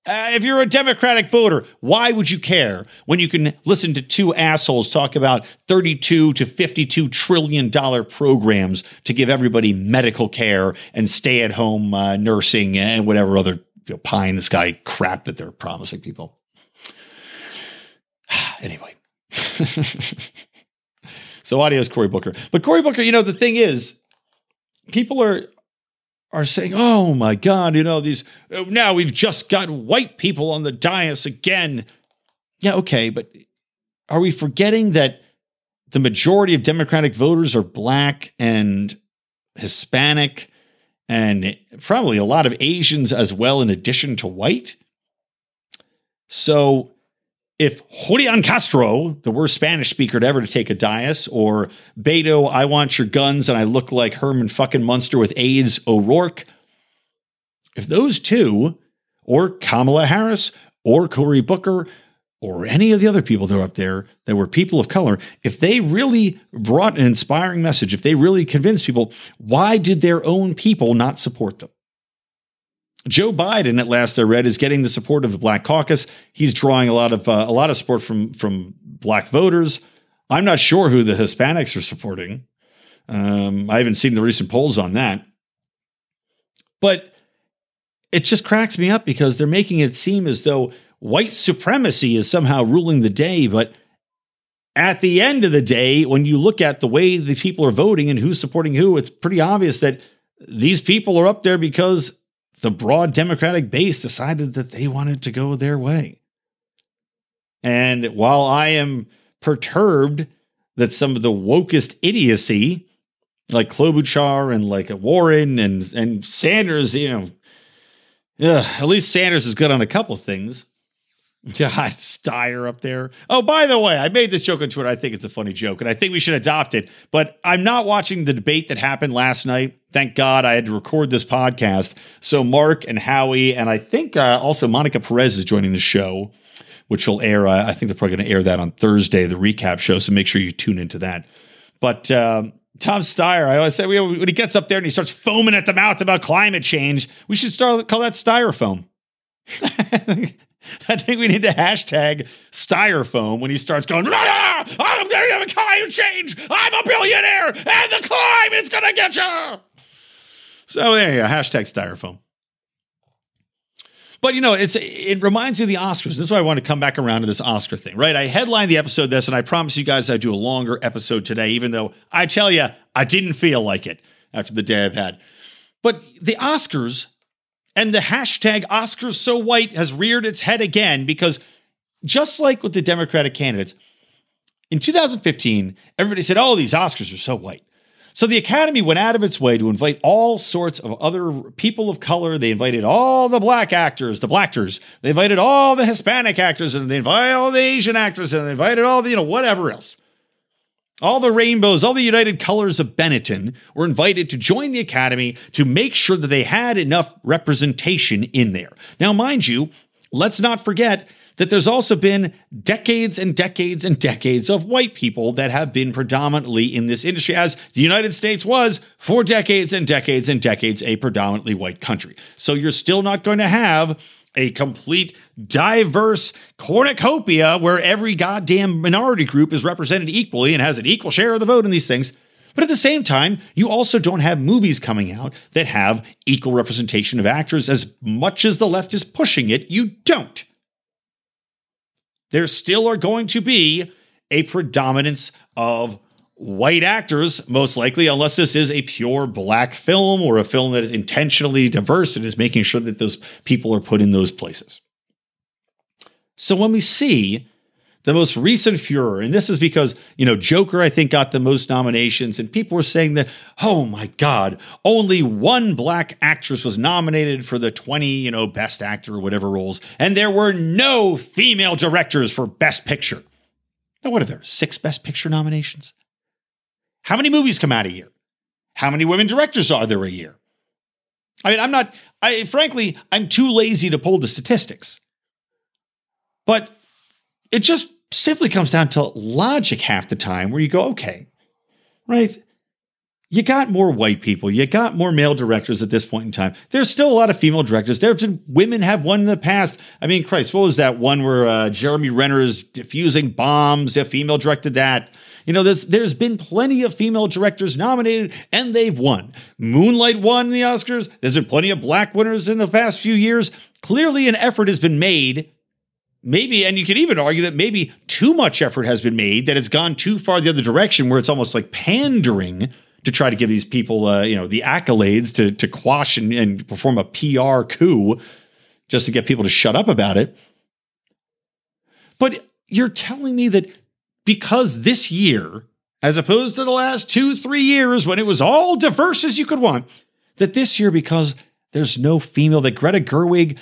Uh, if you're a Democratic voter, why would you care when you can listen to two assholes talk about 32 to 52 trillion dollar programs to give everybody medical care and stay at home uh, nursing and whatever other you know, pie in the sky crap that they're promising people? anyway. so audio is Cory Booker. But Cory Booker, you know, the thing is, people are are saying, "Oh my God, you know these now we've just got white people on the dais again." Yeah, okay, but are we forgetting that the majority of Democratic voters are black and Hispanic and probably a lot of Asians as well, in addition to white? So if Julian Castro, the worst Spanish speaker to ever to take a dais, or Beto, I want your guns and I look like Herman fucking Munster with AIDS O'Rourke, if those two, or Kamala Harris, or Cory Booker, or any of the other people that are up there that were people of color, if they really brought an inspiring message, if they really convinced people, why did their own people not support them? Joe Biden, at last I read, is getting the support of the Black Caucus. He's drawing a lot of uh, a lot of support from from Black voters. I'm not sure who the Hispanics are supporting. Um, I haven't seen the recent polls on that, but it just cracks me up because they're making it seem as though white supremacy is somehow ruling the day. But at the end of the day, when you look at the way the people are voting and who's supporting who, it's pretty obvious that these people are up there because the broad Democratic base decided that they wanted to go their way. And while I am perturbed that some of the wokest idiocy, like Klobuchar and like Warren and and Sanders, you know, at least Sanders is good on a couple things. God, Steyer up there. Oh, by the way, I made this joke on Twitter. I think it's a funny joke, and I think we should adopt it. But I'm not watching the debate that happened last night. Thank God I had to record this podcast. So Mark and Howie, and I think uh, also Monica Perez is joining the show, which will air. Uh, I think they're probably going to air that on Thursday, the recap show. So make sure you tune into that. But um, Tom Steyer, I always say when he gets up there and he starts foaming at the mouth about climate change, we should start call that styrofoam. I think we need to hashtag styrofoam when he starts going, no, no, I'm going to have a climate change. I'm a billionaire and the climate's going to get you. So there you go, hashtag styrofoam. But you know, it's it reminds me of the Oscars. This is why I want to come back around to this Oscar thing, right? I headlined the episode this, and I promise you guys I'd do a longer episode today, even though I tell you, I didn't feel like it after the day I've had. But the Oscars and the hashtag Oscars so white has reared its head again because just like with the Democratic candidates, in 2015, everybody said, oh, these Oscars are so white. So the Academy went out of its way to invite all sorts of other people of color. They invited all the black actors, the blackers. They invited all the Hispanic actors, and they invited all the Asian actors, and they invited all the, you know, whatever else. All the rainbows, all the united colors of Benetton were invited to join the Academy to make sure that they had enough representation in there. Now, mind you, let's not forget that there's also been decades and decades and decades of white people that have been predominantly in this industry, as the United States was for decades and decades and decades a predominantly white country. So you're still not going to have a complete diverse cornucopia where every goddamn minority group is represented equally and has an equal share of the vote in these things. But at the same time, you also don't have movies coming out that have equal representation of actors as much as the left is pushing it. You don't. There still are going to be a predominance of white actors, most likely, unless this is a pure black film or a film that is intentionally diverse and is making sure that those people are put in those places. So when we see the most recent furor, and this is because, you know, Joker, I think, got the most nominations, and people were saying that, oh my God, only one black actress was nominated for the 20, you know, best actor or whatever roles, and there were no female directors for Best Picture. Now, what are there? Six Best Picture nominations? How many movies come out a year? How many women directors are there a year? I mean, I'm not, I frankly, I'm too lazy to pull the statistics. But it just simply comes down to logic half the time where you go, okay, right? You got more white people, you got more male directors at this point in time. There's still a lot of female directors. There have been women have won in the past. I mean, Christ, what was that one where uh, Jeremy Renner is defusing bombs? A female directed that. You know, there's there's been plenty of female directors nominated and they've won. Moonlight won the Oscars. There's been plenty of black winners in the past few years. Clearly, an effort has been made maybe, and you could even argue that maybe too much effort has been made, that it's gone too far the other direction, where it's almost like pandering to try to give these people, uh, you know, the accolades to to quash and, and perform a PR coup just to get people to shut up about it. But you're telling me that because this year, as opposed to the last two, three years when it was all diverse as you could want, that this year, because there's no female, that Greta Gerwig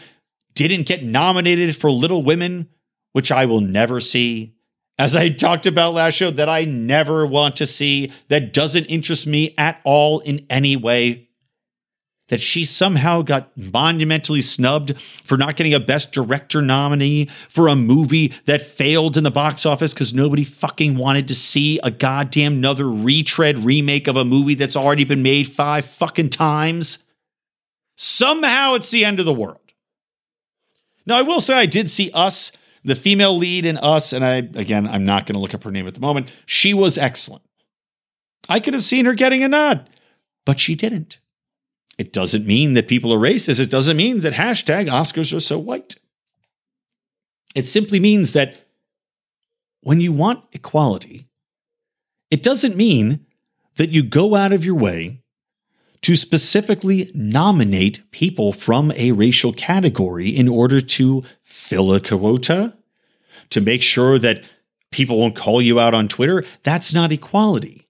didn't get nominated for Little Women, which I will never see. As I talked about last show, that I never want to see, that doesn't interest me at all in any way. That she somehow got monumentally snubbed for not getting a Best Director nominee for a movie that failed in the box office because nobody fucking wanted to see a goddamn another retread remake of a movie that's already been made five fucking times. Somehow it's the end of the world. Now, I will say I did see Us, the female lead in Us, and I, again, I'm not going to look up her name at the moment. She was excellent. I could have seen her getting a nod, but she didn't. It doesn't mean that people are racist. It doesn't mean that hashtag Oscars are so white. It simply means that when you want equality, it doesn't mean that you go out of your way to specifically nominate people from a racial category in order to fill a quota, to make sure that people won't call you out on Twitter. That's not equality.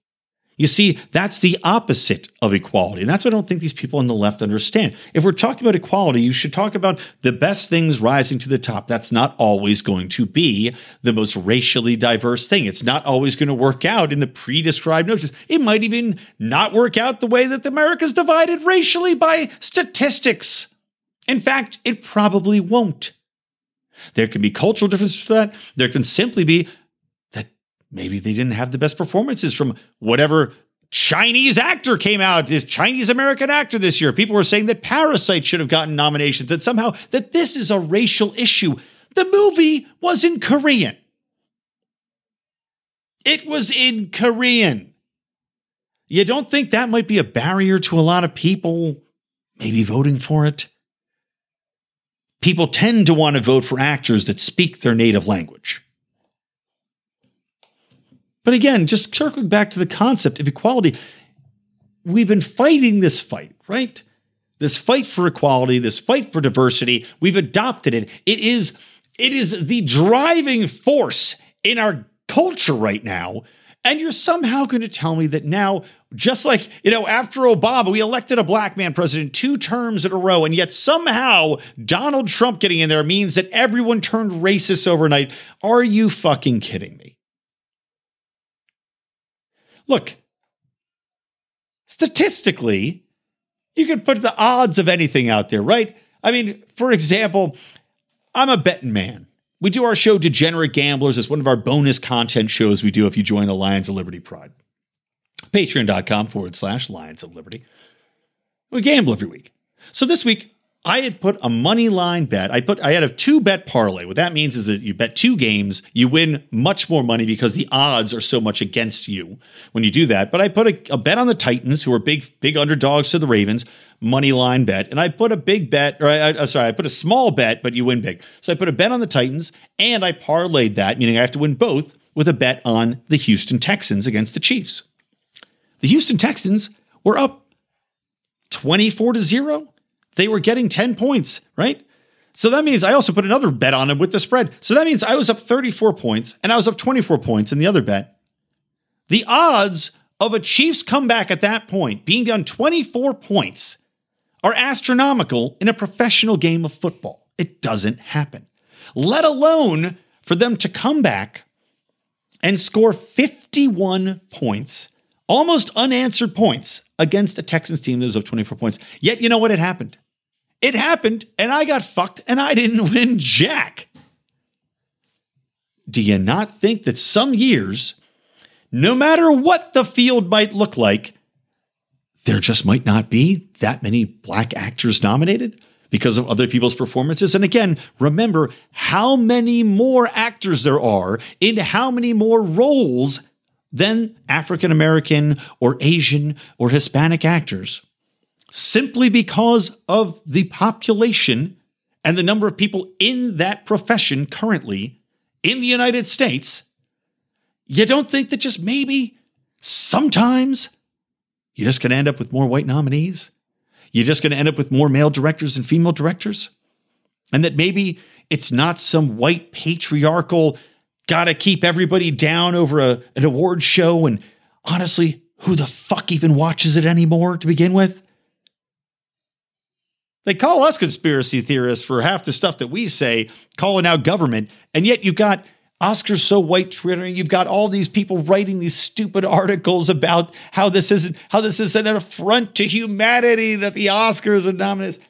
You see, that's the opposite of equality. And that's what I don't think these people on the left understand. If we're talking about equality, you should talk about the best things rising to the top. That's not always going to be the most racially diverse thing. It's not always going to work out in the pre described notions. It might even not work out the way that America's divided racially by statistics. In fact, it probably won't. There can be cultural differences for that. There can simply be maybe they didn't have the best performances from whatever Chinese actor came out, this Chinese American actor this year. People were saying that Parasite should have gotten nominations, that somehow that this is a racial issue. The movie was in Korean. It was in Korean. You don't think that might be a barrier to a lot of people maybe voting for it? People tend to want to vote for actors that speak their native language. But again, just circling back to the concept of equality, we've been fighting this fight, right? This fight for equality, this fight for diversity, we've adopted it. It is it is the driving force in our culture right now. And you're somehow going to tell me that now, just like, you know, after Obama, we elected a black man president two terms in a row, and yet somehow Donald Trump getting in there means that everyone turned racist overnight. Are you fucking kidding me? Look, statistically, you can put the odds of anything out there, right? I mean, for example, I'm a betting man. We do our show Degenerate Gamblers. It's one of our bonus content shows we do if you join the Lions of Liberty Pride. Patreon.com forward slash Lions of Liberty. We gamble every week. So this week, I had put a money line bet. I put I had a two bet parlay. What that means is that you bet two games, you win much more money because the odds are so much against you when you do that. But I put a, a bet on the Titans, who are big big underdogs to the Ravens, money line bet, and I put a big bet, or I, I, sorry, I put a small bet, but you win big. So I put a bet on the Titans, and I parlayed that, meaning I have to win both, with a bet on the Houston Texans against the Chiefs. The Houston Texans were up twenty four to zero they were getting 10 points, right? So that means I also put another bet on them with the spread. So that means I was up 34 points and I was up 24 points in the other bet. The odds of a Chiefs comeback at that point, being down 24 points, are astronomical in a professional game of football. It doesn't happen, let alone for them to come back and score 51 points almost unanswered points against a Texans team that was up 24 points. Yet, you know what? It happened. It happened, and I got fucked, and I didn't win jack. Do you not think that some years, no matter what the field might look like, there just might not be that many black actors nominated because of other people's performances. And again, remember how many more actors there are in how many more roles than African American or Asian or Hispanic actors simply because of the population and the number of people in that profession currently in the United States, you don't think that just maybe sometimes you're just going to end up with more white nominees? You're just going to end up with more male directors and female directors? And that maybe it's not some white patriarchal, got to keep everybody down over a, an award show. And honestly, who the fuck even watches it anymore to begin with? They call us conspiracy theorists for half the stuff that we say, calling out government, and yet you've got Oscars so white Twitter. You've got all these people writing these stupid articles about how this isn't how this is an affront to humanity that the Oscars are nominated.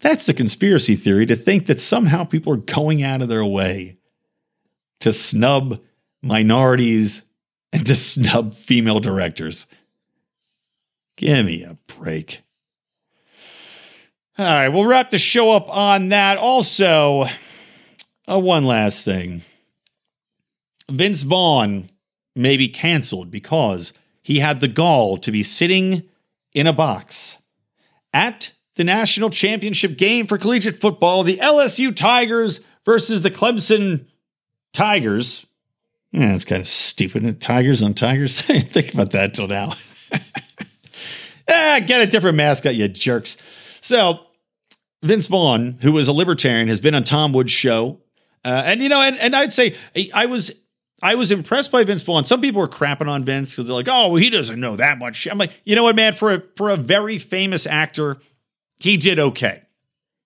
That's the conspiracy theory to think that somehow people are going out of their way to snub minorities and to snub female directors. Give me a break. All right, we'll wrap the show up on that. Also, uh, one last thing Vince Vaughn may be canceled because he had the gall to be sitting in a box at the national championship game for collegiate football, the LSU Tigers versus the Clemson Tigers. Yeah, it's kind of stupid. Tigers on Tigers. I didn't think about that till now. ah, get a different mascot, you jerks. So Vince Vaughn, who was a libertarian, has been on Tom Woods' show. Uh, and you know, and, and I'd say I was I was impressed by Vince Vaughn. Some people were crapping on Vince because they're like, "Oh, well, he doesn't know that much." I'm like, you know what, man? For a for a very famous actor, he did okay.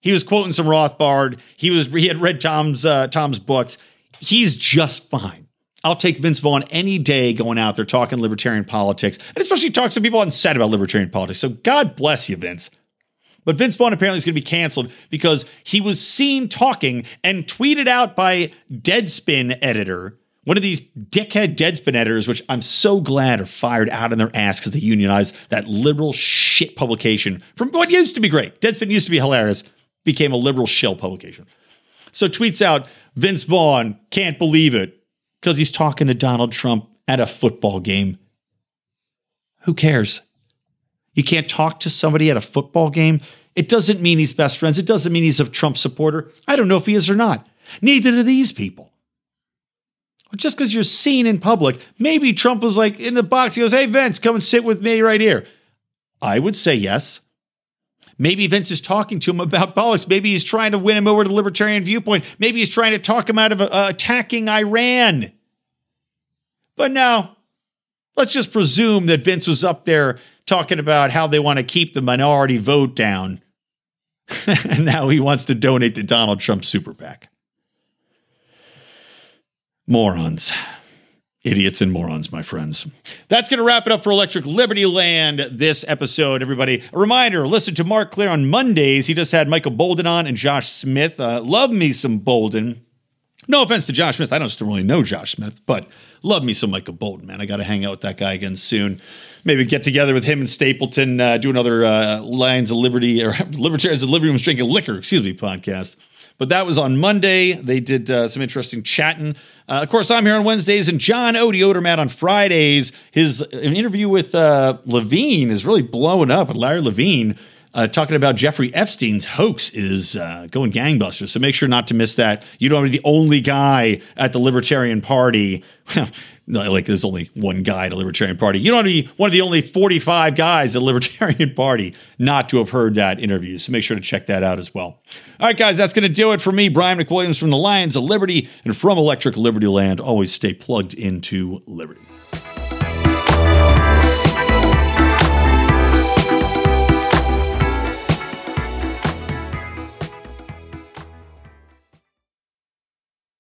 He was quoting some Rothbard. He was he had read Tom's uh, Tom's books. He's just fine. I'll take Vince Vaughn any day going out there talking libertarian politics, and especially talks to people on set about libertarian politics. So God bless you, Vince. But Vince Vaughn apparently is going to be canceled because he was seen talking and tweeted out by Deadspin editor, one of these dickhead Deadspin editors, which I'm so glad are fired out in their ass because they unionized that liberal shit publication from what used to be great. Deadspin used to be hilarious, became a liberal shill publication. So tweets out Vince Vaughn can't believe it because he's talking to Donald Trump at a football game. Who cares? You can't talk to somebody at a football game. It doesn't mean he's best friends. It doesn't mean he's a Trump supporter. I don't know if he is or not. Neither do these people. Just because you're seen in public, maybe Trump was like in the box. He goes, Hey, Vince, come and sit with me right here. I would say yes. Maybe Vince is talking to him about politics. Maybe he's trying to win him over to libertarian viewpoint. Maybe he's trying to talk him out of uh, attacking Iran. But now, let's just presume that Vince was up there talking about how they want to keep the minority vote down. and now he wants to donate to Donald Trump's super PAC. Morons. Idiots and morons, my friends. That's going to wrap it up for Electric Libertyland this episode, everybody. A reminder listen to Marc Clair on Mondays. He just had Michael Boldin on and Josh Smith. Uh, love me some Boldin. No offense to Josh Smith. I don't still really know Josh Smith, but love me some Michael Boldin, man. I got to hang out with that guy again soon. Maybe get together with him and Stapleton, uh, do another uh, Lions of Liberty or Libertarians of Liberty was drinking liquor, excuse me, podcast. But that was on Monday. They did uh, some interesting chatting. Uh, of course, I'm here on Wednesdays, and John Odie on Fridays. His interview with uh, Levine is really blowing up with Larry Levine uh, talking about Jeffrey Epstein's hoax is uh, going gangbusters. So make sure not to miss that. You don't be the only guy at the Libertarian Party. like there's only one guy at the Libertarian Party. You don't want to be one of the only 45 guys at the Libertarian Party not to have heard that interview. So make sure to check that out as well. All right, guys, that's going to do it for me, Brian McWilliams from the Lions of Liberty and from Electric Libertyland. Always stay plugged into Liberty.